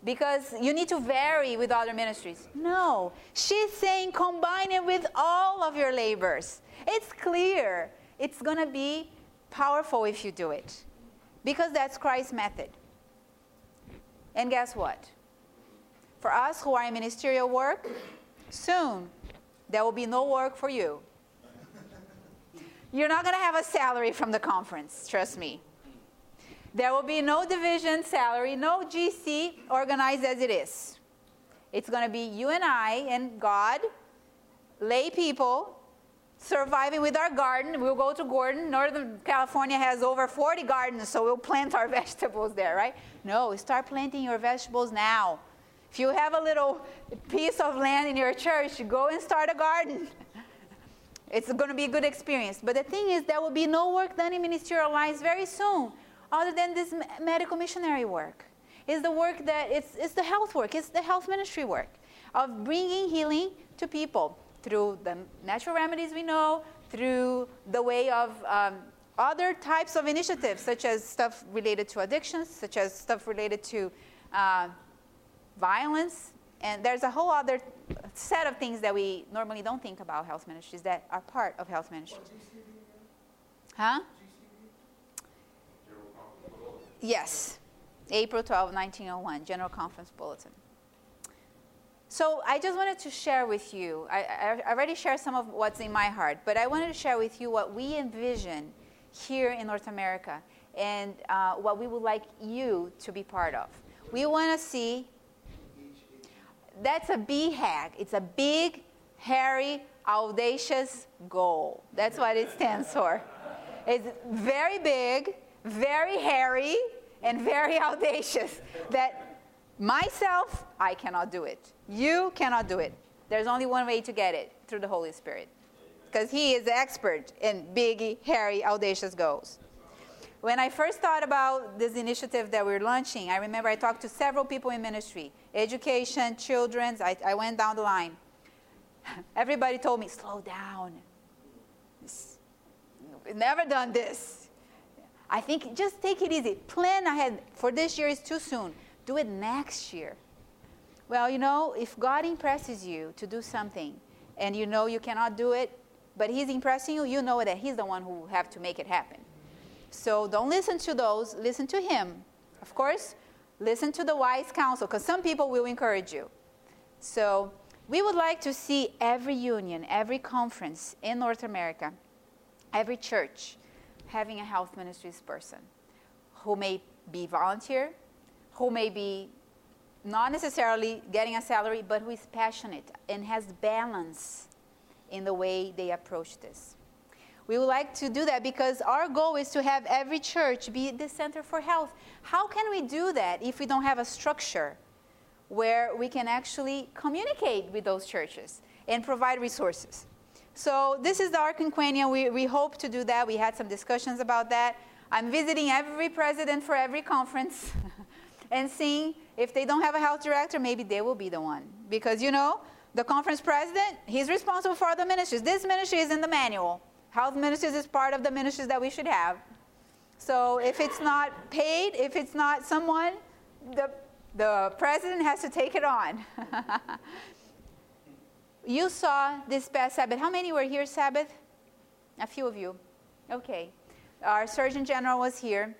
Because you need to vary with other ministries. No, she's saying combine it with all of your labors. It's clear. It's going to be powerful if you do it. Because that's Christ's method. And guess what? For us who are in ministerial work, soon there will be no work for you. You're not going to have a salary from the conference, trust me. There will be no division salary, no GC organized as it is. It's going to be you and I and God, lay people, surviving with our garden. We'll go to Gordon. Northern California has over 40 gardens, so we'll plant our [laughs] vegetables there, right? No, start planting your vegetables now. If you have a little piece of land in your church, go and start a garden. [laughs] It's going to be a good experience. But the thing is, there will be no work done in ministerial lives very soon, other than this medical missionary work. It's the work that it's, it's the health work. It's the health ministry work of bringing healing to people through the natural remedies we know, through the way of um, other types of initiatives, such as stuff related to addictions, such as stuff related to uh, violence. And there's a whole other set of things that we normally don't think about health ministries that are part of health ministries. Huh? Yes. April 12, 1901, General Conference Bulletin. So I just wanted to share with you, I, I, already shared some of what's in my heart, but I wanted to share with you what we envision here in North America and uh, what we would like you to be part of. We want to see that's a BHAG. It's a big, hairy, audacious goal. That's what it stands for. It's very big, very hairy, and very [laughs] audacious. That myself, I cannot do it. You cannot do it. There's only one way to get it through the Holy Spirit. Because He is the expert in big, hairy, audacious goals. When I first thought about this initiative that we're launching, I remember I talked to several people in ministry education, children's, I, I went down the line. [laughs] Everybody told me, slow down. We've never done this. I think just take it easy. Plan ahead. For this year is too soon. Do it next year. Well, you know, if God impresses you to do something and you know you cannot do it, but He's impressing you, you know that He's the one who will have to make it happen. So don't listen to those, listen to him. Of course, listen to the wise counsel, because some people will encourage you. So we would like to see every union, every conference in North America, every church having a health ministries person who may be volunteer, who may be not necessarily getting a salary, but who is passionate and has balance in the way they approach this. We would like to do that because our goal is to have every church be the center for health. How can we do that if we don't have a structure where we can actually communicate with those churches and provide resources? So, this is the Quenya. We, we hope to do that. We had some discussions about that. I'm visiting every president for every conference [laughs] and seeing if they don't have a health director, maybe they will be the one. Because, you know, the conference president, he's responsible for other ministries. This ministry is in the manual. Health ministries is part of the ministries that we should have. So if it's not paid, if it's not someone, the, the president has to take it on. [laughs] you saw this past Sabbath. How many were here Sabbath? A few of you. Okay. Our Surgeon General was here.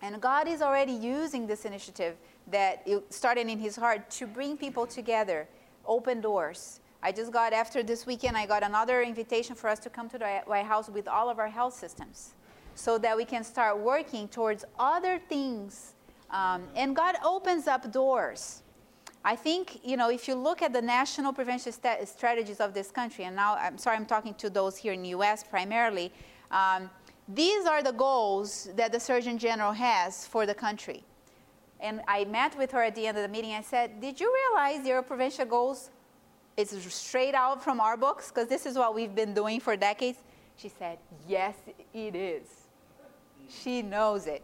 And God is already using this initiative that started in his heart to bring people together, open doors, I just got, after this weekend, I got another invitation for us to come to the White House with all of our health systems so that we can start working towards other things. Um, and God opens up doors. I think, you know, if you look at the national prevention st- strategies of this country, and now I'm sorry I'm talking to those here in the US primarily, um, these are the goals that the Surgeon General has for the country. And I met with her at the end of the meeting. I said, Did you realize your prevention goals it's straight out from our books because this is what we've been doing for decades. She said, Yes, it is. She knows it.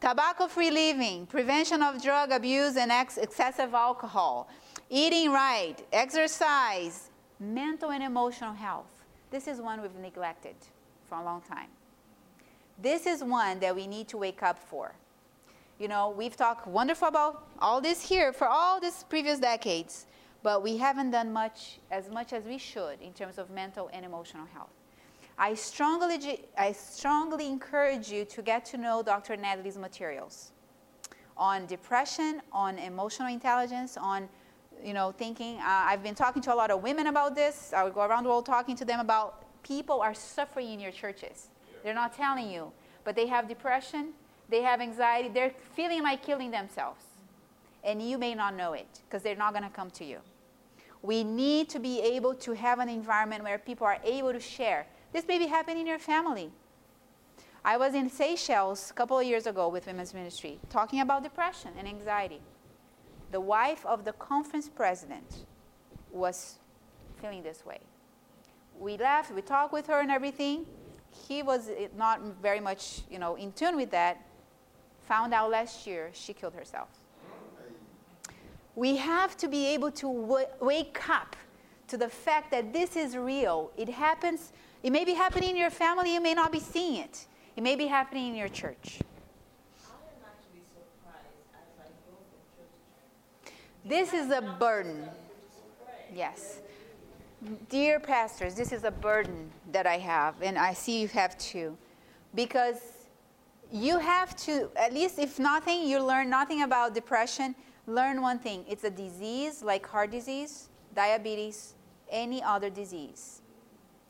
Tobacco free living, prevention of drug abuse and ex- excessive alcohol, eating right, exercise, mental and emotional health. This is one we've neglected for a long time. This is one that we need to wake up for. You know, we've talked wonderful about all this here for all these previous decades but we haven't done much as much as we should in terms of mental and emotional health. I strongly, I strongly encourage you to get to know Dr. Nedley's materials on depression, on emotional intelligence, on you know thinking. Uh, I've been talking to a lot of women about this. I would go around the world talking to them about people are suffering in your churches. They're not telling you, but they have depression, they have anxiety, they're feeling like killing themselves. And you may not know it because they're not going to come to you. We need to be able to have an environment where people are able to share. This may be happening in your family. I was in Seychelles a couple of years ago with women's ministry talking about depression and anxiety. The wife of the conference president was feeling this way. We left, we talked with her and everything. He was eh, not very much, you know, in tune with that. Found out last year she killed herself. We have to be able to w- wake up to the fact that this is real. It happens, it may be happening in your family, you may not be seeing it. It may be happening in your church. This is a burden. Yes. Dear pastors, this is a burden that I have, and I see you have too. Because you have to, at least if nothing, you learn nothing about depression, learn one thing it's a disease like heart disease, diabetes, any other disease.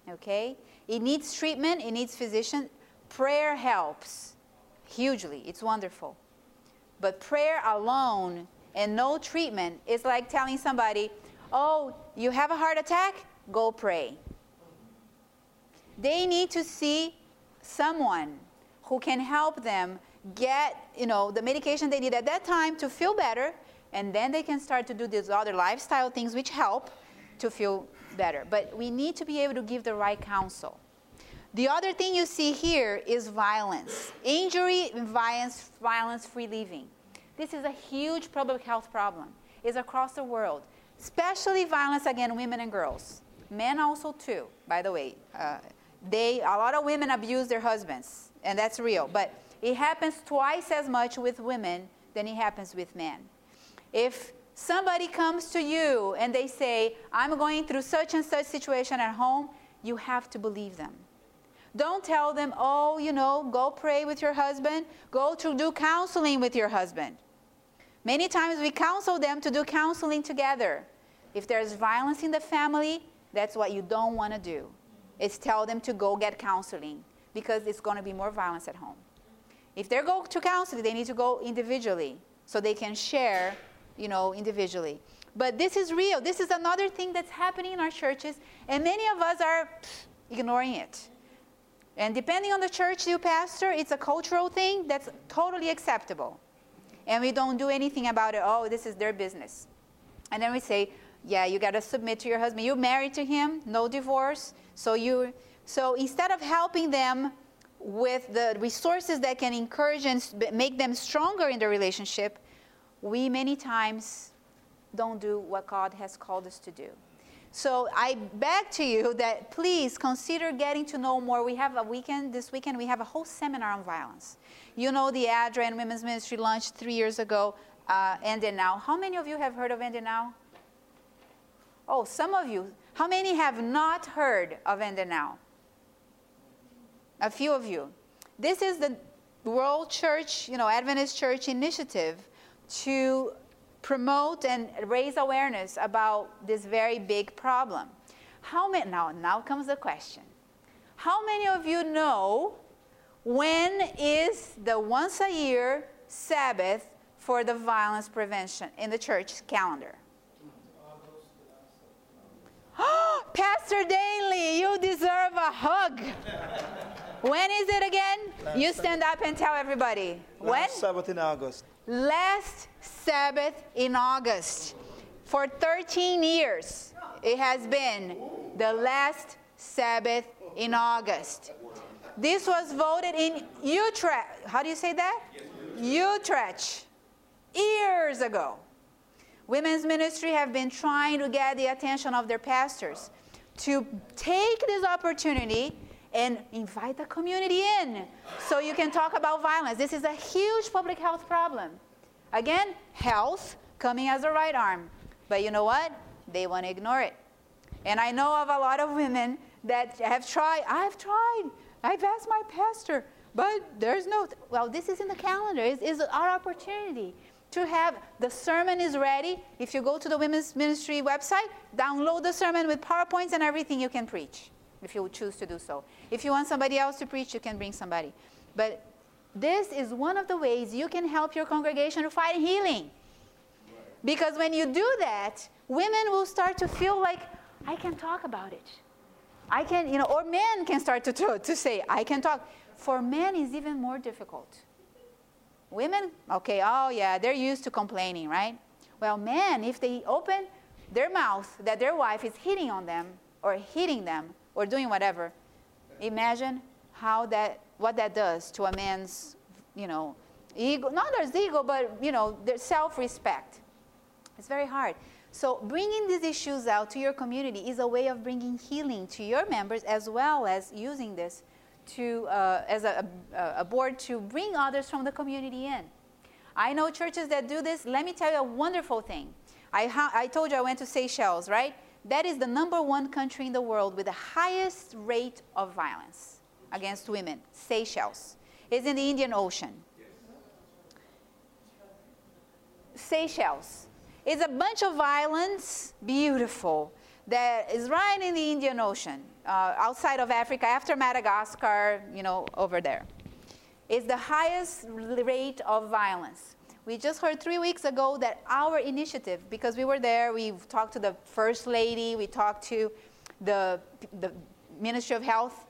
Okay? It needs treatment, it needs physician. Prayer helps hugely, it's wonderful. But prayer alone and no treatment is like telling somebody, oh, you have a heart attack? Go pray. They need to see someone who can help them get, you know, the medication they need at that time to feel better, and then they can start to do these other lifestyle things which help to feel better. But we need to be able to give the right counsel. The other thing you see here is violence. Injury, violence, violence-free living. This is a huge public health problem. It's across the world, especially violence against women and girls. Men also too, by the way. Uh, they, a lot of women abuse their husbands, and that's real. But it happens twice as much with women than it happens with men. If somebody comes to you and they say, I'm going through such and such situation at home, you have to believe them. Don't tell them, oh, you know, go pray with your husband, go to do counseling with your husband. Many times we counsel them to do counseling together. If there's violence in the family, that's what you don't want to do. Is tell them to go get counseling because it's going to be more violence at home. If they go to counseling, they need to go individually so they can share, you know, individually. But this is real. This is another thing that's happening in our churches, and many of us are ignoring it. And depending on the church you pastor, it's a cultural thing that's totally acceptable. And we don't do anything about it. Oh, this is their business. And then we say, yeah, you got to submit to your husband. You're married to him, no divorce. So you so instead of helping them with the resources that can encourage and make them stronger in the relationship, we many times don't do what God has called us to do. So I beg to you that please consider getting to know more. We have a weekend, this weekend, we have a whole seminar on violence. You know the ADRA and Women's Ministry launched three years ago, uh, End It Now. How many of you have heard of End It Now? Oh, some of you. How many have not heard of End It Now? A few of you. This is the World Church, you know, Adventist Church initiative to promote and raise awareness about this very big problem. How many now now comes the question. How many of you know when is the once a year Sabbath for the violence prevention in the church calendar? [gasps] Pastor Daly, you deserve a hug. [laughs] when is it again? Last you stand up and tell everybody. Last when? Sabbath in August. Last Sabbath in August. For 13 years, it has been the last Sabbath in August. This was voted in Utrecht. How do you say that? Utrecht. Years ago. Women's ministry have been trying to get the attention of their pastors to take this opportunity and invite the community in so you can talk about violence. This is a huge public health problem. Again, health coming as a right arm. But you know what? They want to ignore it. And I know of a lot of women that have tried. I've tried. I've asked my pastor, but there's no. Well, this is in the calendar. It's, it's our opportunity to have the sermon is ready. If you go to the women's ministry website, download the sermon with PowerPoints and everything you can preach. If you choose to do so. If you want somebody else to preach, you can bring somebody. But this is one of the ways you can help your congregation to find healing. Because when you do that, women will start to feel like, I can talk about it. I can, you know, or men can start to, to, to say, I can talk. For men, it's even more difficult. Women, okay, oh yeah, they're used to complaining, right? Well, men, if they open their mouth that their wife is hitting on them or hitting them or doing whatever, imagine how that, what that does to a man's, you know, ego, not his ego, but, you know, their self-respect. It's very hard. So bringing these issues out to your community is a way of bringing healing to your members as well as using this to, uh, as a, a, a board to bring others from the community in. I know churches that do this. Let me tell you a wonderful thing. I, ha- I told you I went to Seychelles, right? That is the number one country in the world with the highest rate of violence against women. Seychelles. It's in the Indian Ocean. Seychelles. It's a bunch of islands, beautiful, that is right in the Indian Ocean, uh, outside of Africa, after Madagascar, you know, over there. It's the highest rate of violence. We just heard three weeks ago that our initiative, because we were there, we talked to the First Lady, we talked to the, the Ministry of Health.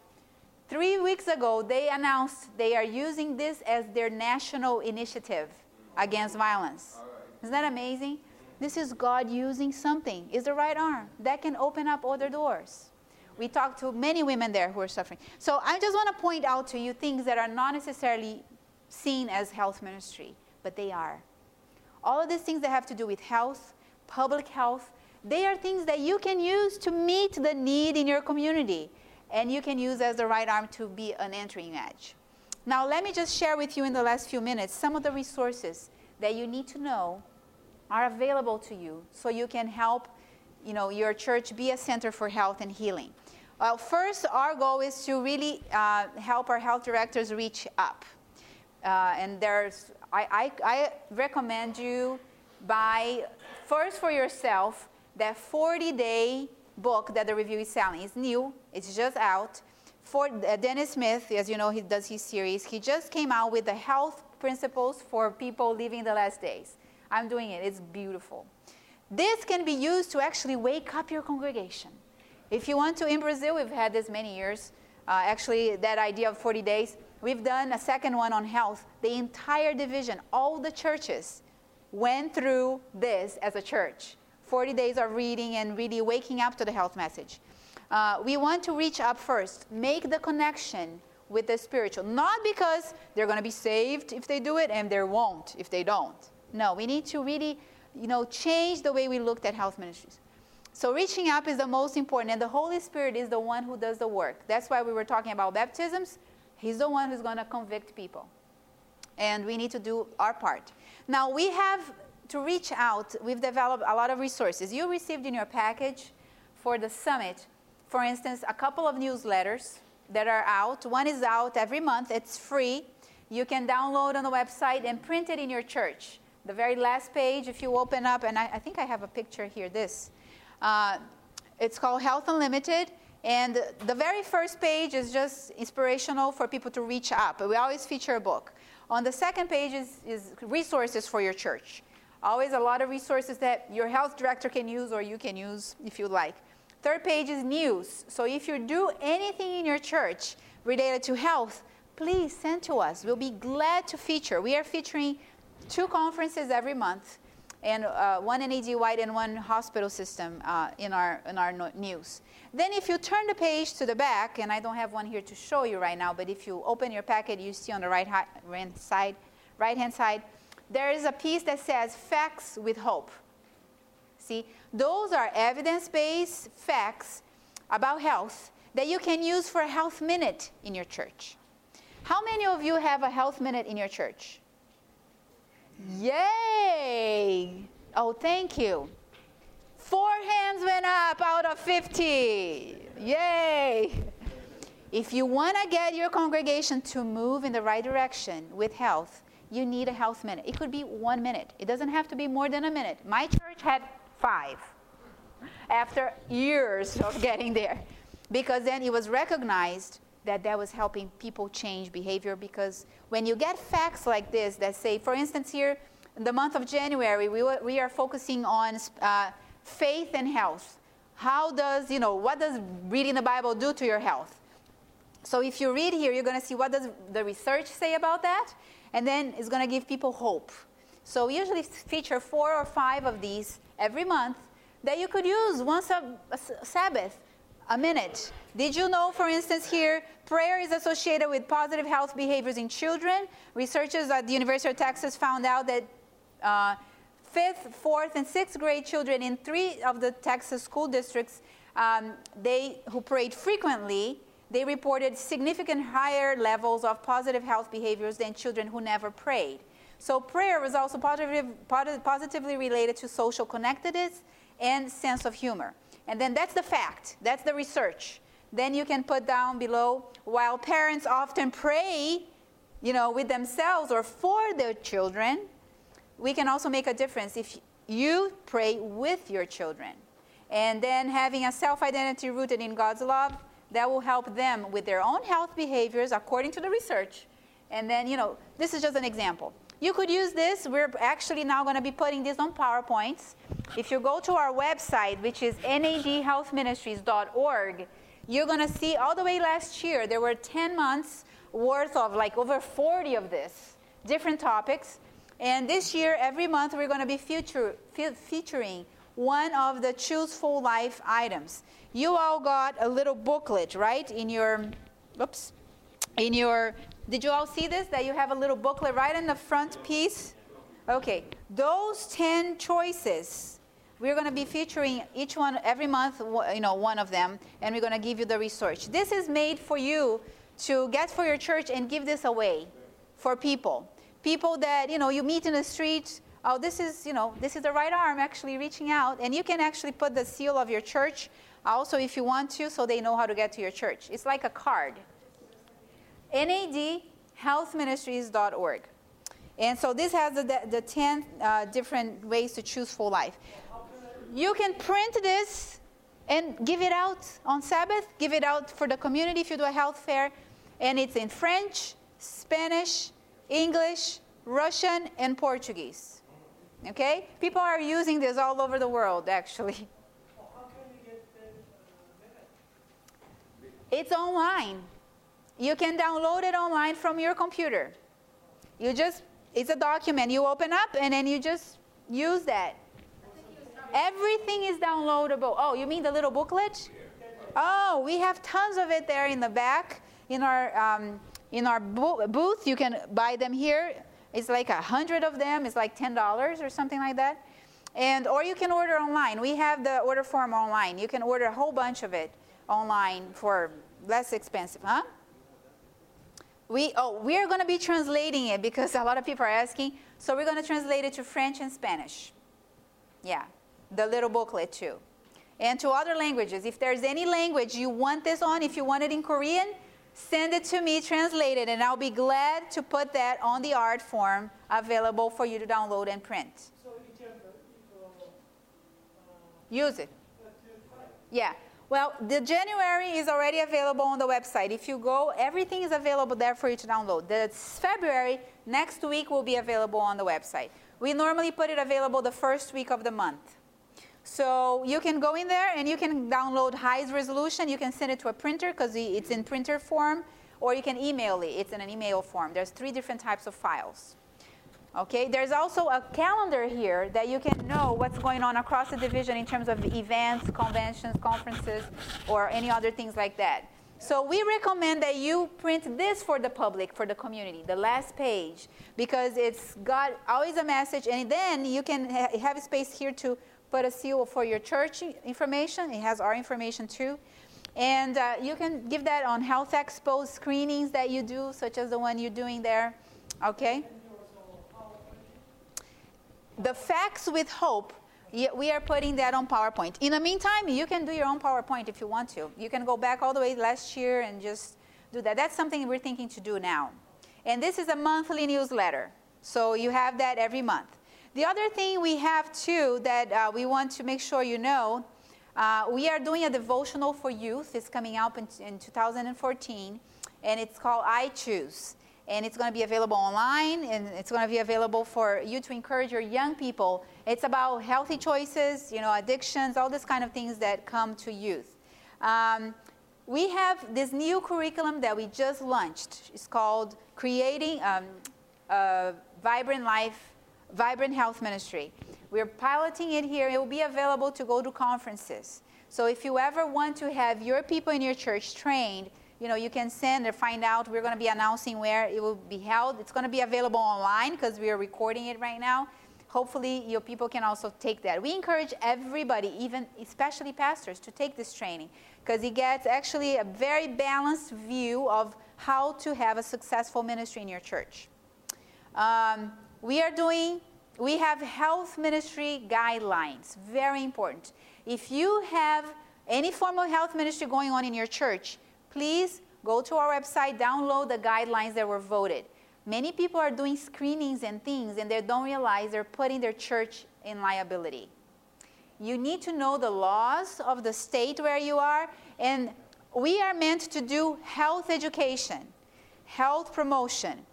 Three weeks ago, they announced they are using this as their national initiative against violence. Isn't that amazing? This is God using something, is the right arm, that can open up other doors. We talked to many women there who are suffering. So I just want to point out to you things that are not necessarily seen as health ministry, but they are. All of these things that have to do with health, public health, they are things that you can use to meet the need in your community. And you can use as the right arm to be an entering wedge. Now, let me just share with you in the last few minutes some of the resources that you need to know are available to you so you can help you know, your church be a center for health and healing. Well, first, our goal is to really uh, help our health directors reach up. Uh, and there's, I, I, I recommend you buy first for yourself that 40 day book that the review is selling. It's new, it's just out. For uh, Dennis Smith, as you know, he does his series. He just came out with the health principles for people living the last days. I'm doing it, it's beautiful. This can be used to actually wake up your congregation. If you want to, in Brazil, we've had this many years. Uh, actually, that idea of 40 days, we've done a second one on health. The entire division, all the churches, went through this as a church 40 days of reading and really waking up to the health message. Uh, we want to reach up first, make the connection with the spiritual. Not because they're going to be saved if they do it and they won't if they don't. No, we need to really, you know, change the way we looked at health ministries. So reaching up is the most important, and the Holy Spirit is the one who does the work. That's why we were talking about baptisms. He's the one who's going to convict people. And we need to do our part. Now, we have to reach out. We've developed a lot of resources. You received in your package for the summit, for instance, a couple of newsletters that are out. One is out every month, it's free. You can download on the website and print it in your church. The very last page, if you open up, and I, I think I have a picture here, this. Uh, it's called Health Unlimited. And the very first page is just inspirational for people to reach up. We always feature a book. On the second page is, is, resources for your church. Always a lot of resources that your health director can use or you can use if you like. Third page is news. So if you do anything in your church related to health, please send to us. We'll be glad to feature. We are featuring two conferences every month, and uh, one NAD White and one hospital system uh, in our, in our news. Then if you turn the page to the back, and I don't have one here to show you right now, but if you open your packet, you see on the right hand side, right hand side, there is a piece that says facts with hope. See, those are evidence-based facts about health that you can use for a health minute in your church. How many of you have a health minute in your church? Yay! Oh, thank you. Four hands went up out of 50. Yay! If you want to get your congregation to move in the right direction with health, you need a health minute. It could be one minute, it doesn't have to be more than a minute. My church had five after years of getting there. because then it was recognized that that was helping people change behavior because when you get facts like this that say for instance here in the month of january we, we are focusing on uh, faith and health how does you know what does reading the bible do to your health so if you read here you're going to see what does the research say about that and then it's going to give people hope so we usually feature four or five of these every month that you could use once a, a sabbath a minute. Did you know, for instance, here, prayer is associated with positive health behaviors in children? Researchers at the University of Texas found out that uh, fifth, fourth, and sixth grade children in three of the Texas school districts, um, they who prayed frequently, they reported significant higher levels of positive health behaviors than children who never prayed. So prayer was also positive, positively related to social connectedness and sense of humor. And then that's the fact, that's the research. Then you can put down below while parents often pray, you know, with themselves or for their children, we can also make a difference if you pray with your children. And then having a self identity rooted in God's love, that will help them with their own health behaviors according to the research. And then, you know, this is just an example. You could use this. We're actually now going to be putting this on PowerPoints. If you go to our website, which is nadhealthministries.org, you're going to see all the way last year, there were 10 months worth of like over 40 of this, different topics. And this year, every month, we're going to be featuring one of the Choose Full Life items. You all got a little booklet, right, in your, oops, in your did you all see this? That you have a little booklet right in the front piece? Okay, those 10 choices, we're going to be featuring each one every month, you know, one of them, and we're going to give you the research. This is made for you to get for your church and give this away for people. People that, you know, you meet in the street, oh, this is, you know, this is the right arm actually reaching out, and you can actually put the seal of your church also if you want to so they know how to get to your church. It's like a card nadhealthministries.org. And so this has the, the 10 uh, different ways to choose full life. You can print this and give it out on Sabbath, give it out for the community if you do a health fair. And it's in French, Spanish, English, Russian, and Portuguese. Okay? People are using this all over the world, actually. It's online. You can download it online from your computer. You just, it's a document you open up and then you just use that. Everything is downloadable. Oh, you mean the little booklet? Oh, we have tons of it there in the back. In our, um, in our bo- booth, you can buy them here. It's like a hundred of them. It's like ten dollars or something like that. And or you can order online. We have the order form online. You can order a whole bunch of it online for less expensive, huh? We, oh, we're going to be translating it because [laughs] a lot of people are asking. So we're going to translate it to French and Spanish. Yeah, the little booklet too. And to other languages. If there's any language you want this on, if you want it in Korean, send it to me translated, and I'll be glad to put that on the art form available for you to download and print. So you can, uh, Use it. Yeah. Well, the January is already available on the website. If you go, everything is available there for you to download. The February, next week, will be available on the website. We normally put it available the first week of the month. So you can go in there and you can download highest resolution. You can send it to a printer because it's in printer form, or you can email it. It's in an email form. There's three different types of files. Okay, there's also a calendar here that you can know what's going on across the division in terms of events, conventions, conferences, or any other things like that. So we recommend that you print this for the public, for the community, the last page, because it's got always a message, and then you can ha- have space here to put a seal for your church information. It has our information too. And uh, you can give that on health expo screenings that you do, such as the one you're doing there. Okay? the facts with hope we are putting that on PowerPoint. In the meantime, you can do your own PowerPoint if you want to. You can go back all the way last year and just do that. That's something we're thinking to do now. And this is a monthly newsletter. So you have that every month. The other thing we have too that uh, we want to make sure you know Uh, we are doing a devotional for youth. It's coming out in, in 2014, and it's called I Choose. And it's going to be available online, and it's going to be available for you to encourage your young people. It's about healthy choices, you know, addictions, all these kind of things that come to youth. Um, we have this new curriculum that we just launched. It's called Creating um, a Vibrant Life, Vibrant Health Ministry. We're piloting it here. It will be available to go to conferences. So if you ever want to have your people in your church trained, you know, you can send or find out. We're going to be announcing where it will be held. It's going to be available online because we are recording it right now. Hopefully, your people can also take that. We encourage everybody, even especially pastors, to take this training because it gets actually a very balanced view of how to have a successful ministry in your church. Um, we are doing we have health ministry guidelines, very important. If you have any form of health ministry going on in your church, please go to our website, download the guidelines that were voted. Many people are doing screenings and things and they don't realize they're putting their church in liability. You need to know the laws of the state where you are, and we are meant to do health education, health promotion.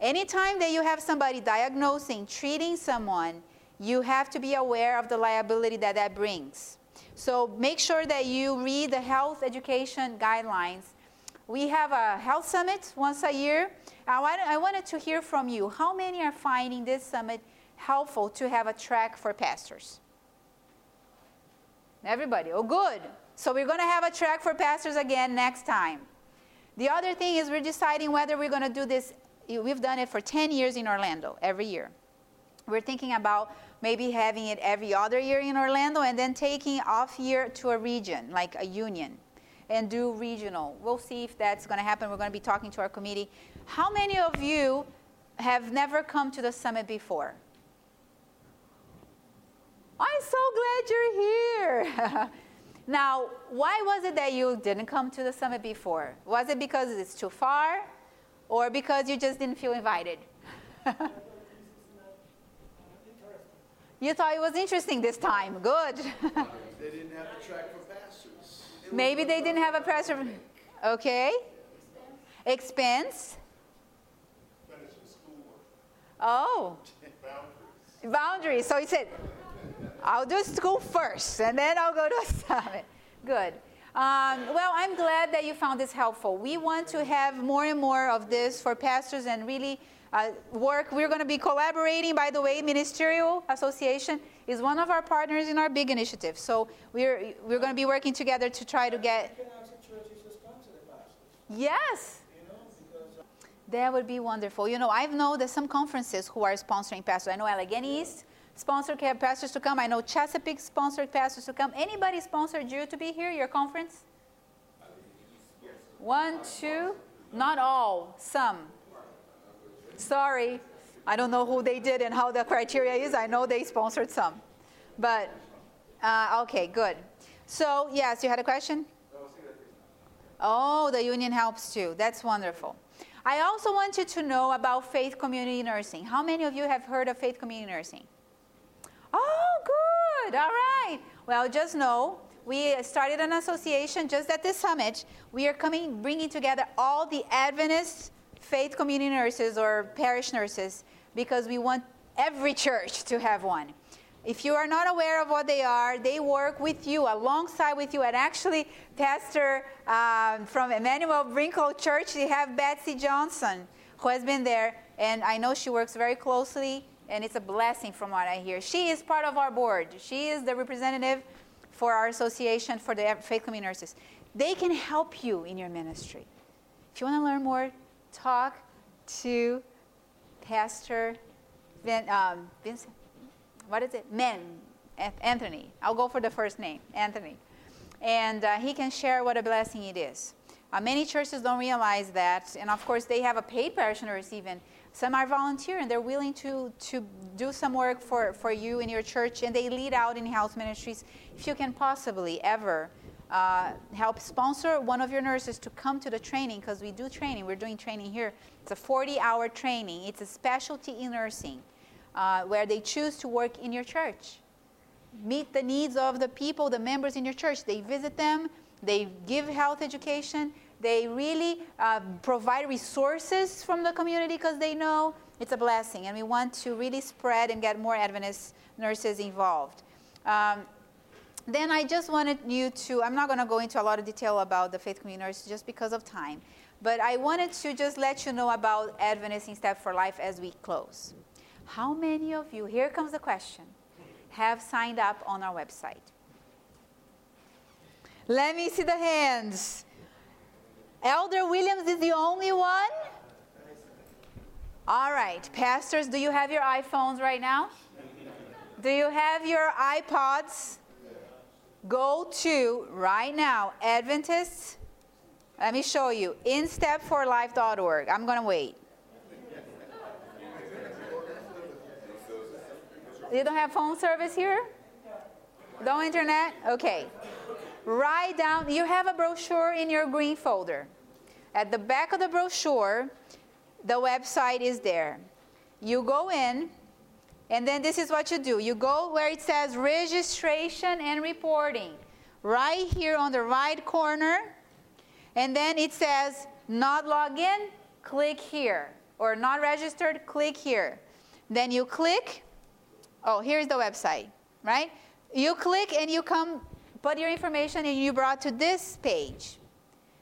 Anytime that you have somebody diagnosing, treating someone, you have to be aware of the liability that that brings. So make sure that you read the health education guidelines. We have a health summit once a year. I wanted to hear from you. How many are finding this summit helpful to have a track for pastors? Everybody. Oh, good. So we're going to have a track for pastors again next time. The other thing is we're deciding whether we're going to do this we've done it for 10 years in Orlando, every year. We're thinking about maybe having it every other year in Orlando and then taking off year to a region, like a union, and do regional. We'll see if that's going to happen. We're going to be talking to our committee. How many of you have never come to the summit before? I'm so glad you're here. [laughs] now, why was it that you didn't come to the summit before? Was it because it's too far? Or because you just didn't feel invited? [laughs] you thought it was interesting this time. Good. [laughs] they didn't have a track for pastors. Maybe they didn't have a pastor. Okay. Expense. Oh. Boundaries. Boundaries. So he said, I'll do school first, and then I'll go to a [laughs] summit. Good. Um, well, I'm glad that you found this helpful. We want to have more and more of this for pastors and really uh, work. We're going to be collaborating, by the way, Ministerial Association is one of our partners in our big initiative. So we're, we're going to be working together to try to get. Yes. That would be wonderful. You know, I know that some conferences who are sponsoring pastors. I know Allegheny East sponsored pastors to come. I know Chesapeake sponsored pastors to come. Anybody sponsored you to be here, your conference? One, two, not all, some. Sorry, I don't know who they did and how the criteria is. I know they sponsored some. But, uh, okay, good. So, yes, you had a question? Oh, the union helps too. That's wonderful. I also want you to know about faith community nursing. How many of you have heard of faith community nursing? Oh, good. All right. Well, just know we started an association just at this summit. We are coming, bringing together all the Adventist faith community nurses or parish nurses because we want every church to have one. If you are not aware of what they are, they work with you, alongside with you. And actually, Pastor um, from Emmanuel Brinklow Church, they have Betsy Johnson, who has been there, and I know she works very closely and it's a blessing from what I hear. She is part of our board. She is the representative for our association for the faith community nurses. They can help you in your ministry. If you want to learn more, talk to Pastor Vin, um, Vincent. What is it? Men, Anthony. I'll go for the first name, Anthony. And uh, he can share what a blessing it is. Uh, many churches don't realize that, and of course, they have a paid parishioners even some are volunteer and they're willing to, to do some work for, for you in your church and they lead out in health ministries. If you can possibly ever uh, help sponsor one of your nurses to come to the training, because we do training, we're doing training here. It's a 40 hour training, it's a specialty in nursing uh, where they choose to work in your church. meet the needs of the people, the members in your church. They visit them, they give health education, they really uh, provide resources from the community because they know it's a blessing. And we want to really spread and get more Adventist nurses involved. Um, then I just wanted you to, I'm not going to go into a lot of detail about the faith community nurses just because of time, but I wanted to just let you know about Adventist in Step for Life as we close. How many of you, here comes the question, have signed up on our website? Let me see the hands. Elder Williams is the only one? All right. Pastors, do you have your iPhones right now? Do you have your iPods? Go to right now, Adventists. Let me show you. InStepForLife.org. I'm going to wait. You don't have phone service here? No internet? Okay. Write down, you have a brochure in your green folder. At the back of the brochure, the website is there. You go in, and then this is what you do you go where it says registration and reporting, right here on the right corner, and then it says not logged in, click here, or not registered, click here. Then you click, oh, here's the website, right? You click and you come, put your information, and you brought to this page.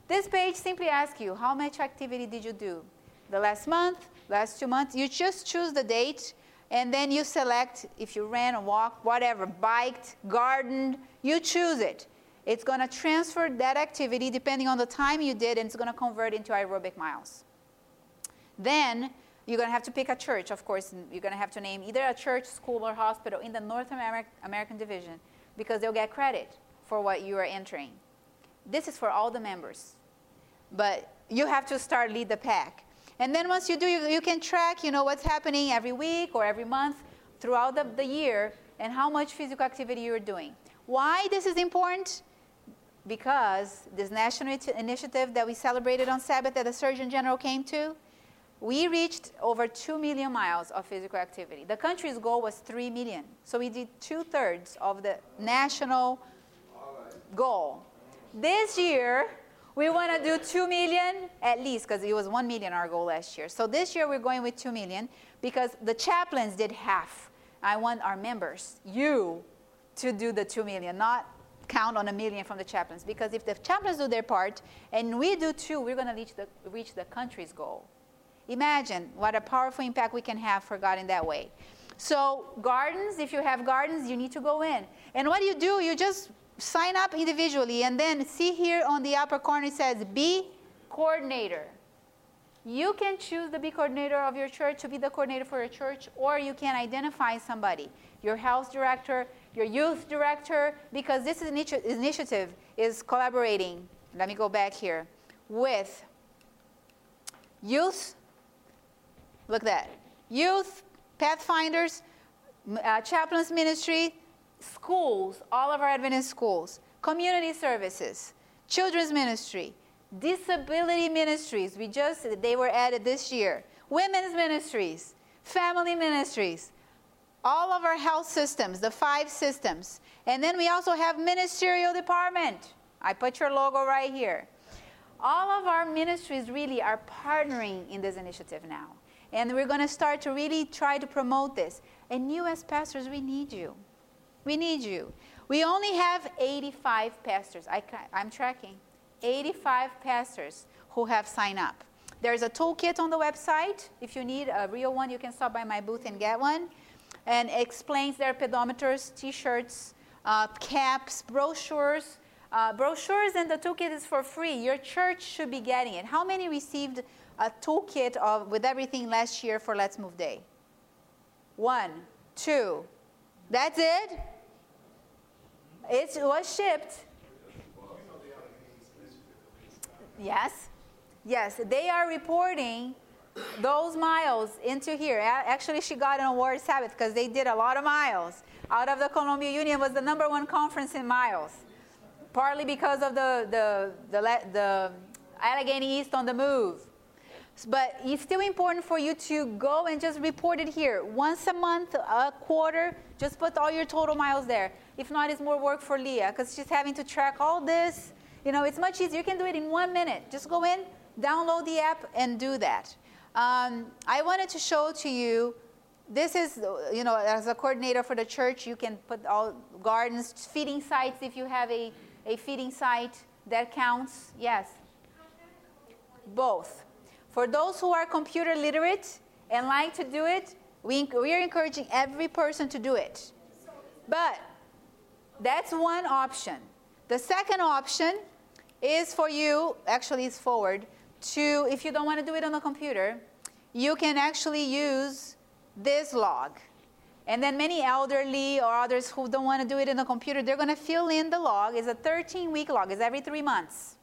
This page simply asks you how much activity did you do? The last month, last two months, you just choose the date and then you select if you ran, or walked, whatever, biked, gardened, you choose it. It's going to transfer that activity depending on the time you did, and it's going to convert into aerobic miles. Then you're going to have to pick a church, of course. You're going to have to name either a church, school, or hospital in the North American division because they'll get credit for what you are entering. This is for all the members. But you have to start lead the pack. And then once you do, you, you can track, you know, what's happening every week or every month throughout the, the year and how much physical activity you're doing. Why this is important? Because this national initiative that we celebrated on Sabbath that the Surgeon General came to, we reached over 2 million miles of physical activity. The country's goal was 3 million. So we did two thirds of the national goal. This year, we want to do 2 million at least because it was 1 million our goal last year. So this year we're going with 2 million because the chaplains did half. I want our members, you, to do the 2 million, not count on a million from the chaplains. Because if the chaplains do their part and we do too, we're going to reach the, reach the country's goal. Imagine what a powerful impact we can have for God in that way. So, gardens, if you have gardens, you need to go in. And what do you do? You just sign up individually and then see here on the upper corner it says be coordinator. You can choose the be coordinator of your church to be the coordinator for your church, or you can identify somebody, your health director, your youth director, because this initiative is collaborating. Let me go back here with youth. Look at that. Youth, Pathfinders, uh, Chaplains Ministry, schools, all of our Adventist schools, community services, children's ministry, disability ministries, we just, they were added this year, women's ministries, family ministries, all of our health systems, the five systems. And then we also have ministerial department. I put your logo right here. All of our ministries really are partnering in this initiative now. And we're going to start to really try to promote this. And you, as pastors, we need you. We need you. We only have 85 pastors. I, I'm tracking. 85 pastors who have signed up. There's a toolkit on the website. If you need a real one, you can stop by my booth and get one. And explains their pedometers, t-shirts, uh, caps, brochures. Uh, brochures and the toolkit is for free. Your church should be getting it. How many received a toolkit of, with everything last year for Let's Move Day? One, two. That's it? It was shipped. Yes, yes, they are reporting those miles into here. Actually, she got an award Sabbath because they did a lot of miles. Out of the Columbia Union was the number one conference in miles, partly because of the the the, the Allegheny East on the move. But it's still important for you to go and just report it here once a month, a quarter. Just put all your total miles there If not, it's more work for Leah because she's having to track all this. You know, it's much easier. You can do it in one minute. Just go in, download the app, and do that. Um, I wanted to show to you this is, you know, as a coordinator for the church, you can put all gardens, feeding sites if you have a, a feeding site that counts. Yes. Both. For those who are computer literate and like to do it, we, we are encouraging every person to do it. But that's one option. The second option is for you, actually, it's forward, to, if you don't want to do it on a computer, you can actually use this log. And then many elderly or others who don't want to do it in a computer, they're going to fill in the log. It's a 13 week log, it's every three months.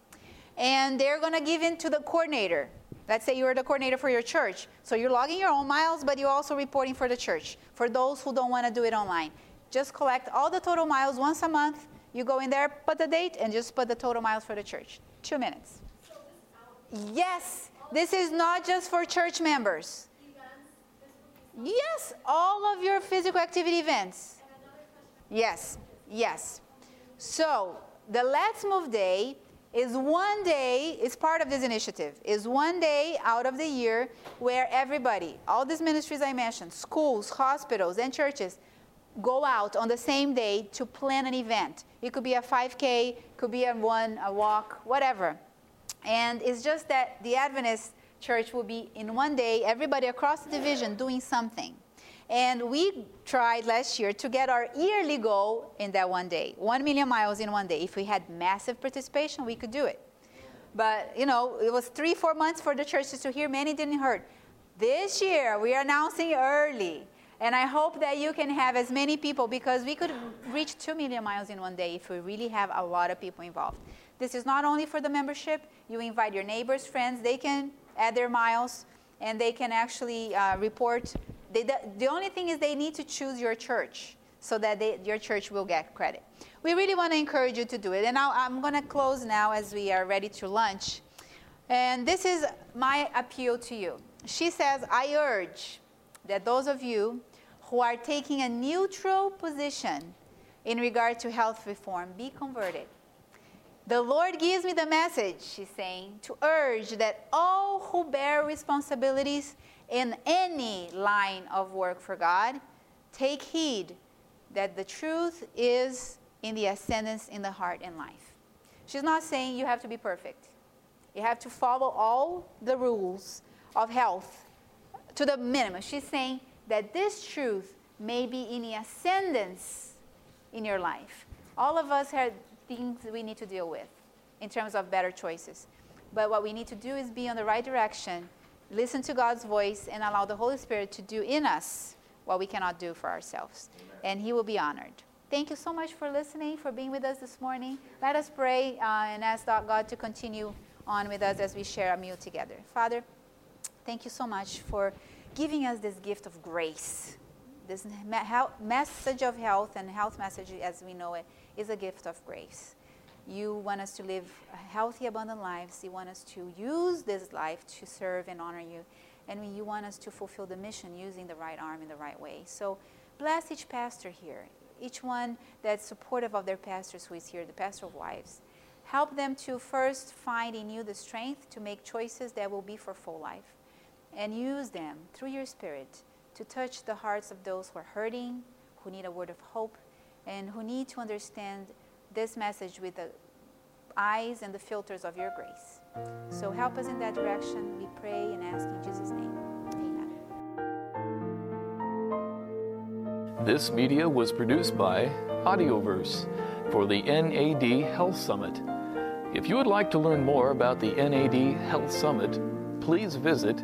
And they're going to give it to the coordinator. Let's say you're the coordinator for your church. So you're logging your own miles, but you're also reporting for the church. For those who don't want to do it online, just collect all the total miles once a month. You go in there, put the date, and just put the total miles for the church. Two minutes. Yes, this is not just for church members. Yes, all of your physical activity events. Yes, yes. So the Let's Move Day is one day, is part of this initiative, is one day out of the year where everybody, all these ministries I mentioned, schools, hospitals, and churches, go out on the same day to plan an event. It could be a 5K, could be a one, a walk, whatever. And it's just that the Adventist church will be in one day, everybody across the division doing something. And we tried last year to get our yearly goal in that one day, one million miles in one day. If we had massive participation, we could do it. But, you know, it was three, four months for the churches to hear. Many didn't hear. This year, we are announcing early. And I hope that you can have as many people because we could reach 2 million miles in one day if we really have a lot of people involved. This is not only for the membership, you invite your neighbors, friends, they can add their miles and they can actually uh, report. They, the only thing is they need to choose your church so that they, your church will get credit. We really want to encourage you to do it. And I'm going to close now as we are ready to lunch. And this is my appeal to you. She says, I urge that those of you who are taking a neutral position in regard to health reform be converted. The Lord gives me the message, she's saying, to urge that all who bear responsibilities in any line of work for God take heed that the truth is in the ascendance in the heart and life. She's not saying you have to be perfect. You have to follow all the rules of health to the minimum. She's saying that this truth may be in the ascendance in your life. All of us have things we need to deal with in terms of better choices. But what we need to do is be on the right direction, listen to God's voice, and allow the Holy Spirit to do in us what we cannot do for ourselves. Amen. And He will be honored. Thank you so much for listening, for being with us this morning. Let us pray uh, and ask God to continue on with us as we share a meal together. Father, thank you so much for giving us this gift of grace. This message of health and health message as we know it is a gift of grace. You want us to live healthy, abundant lives. You want us to use this life to serve and honor you. And you want us to fulfill the mission using the right arm in the right way. So bless each pastor here, each one that's supportive of their pastors who is here, the pastor of wives. Help them to first find in you the strength to make choices that will be for full life. And use them through your spirit to touch the hearts of those who are hurting, who need a word of hope, and who need to understand this message with the eyes and the filters of your grace. So help us in that direction. We pray and ask in Jesus' name. Amen. This media was produced by Audioverse for the NAD Health Summit. If you would like to learn more about the NAD Health Summit, please visit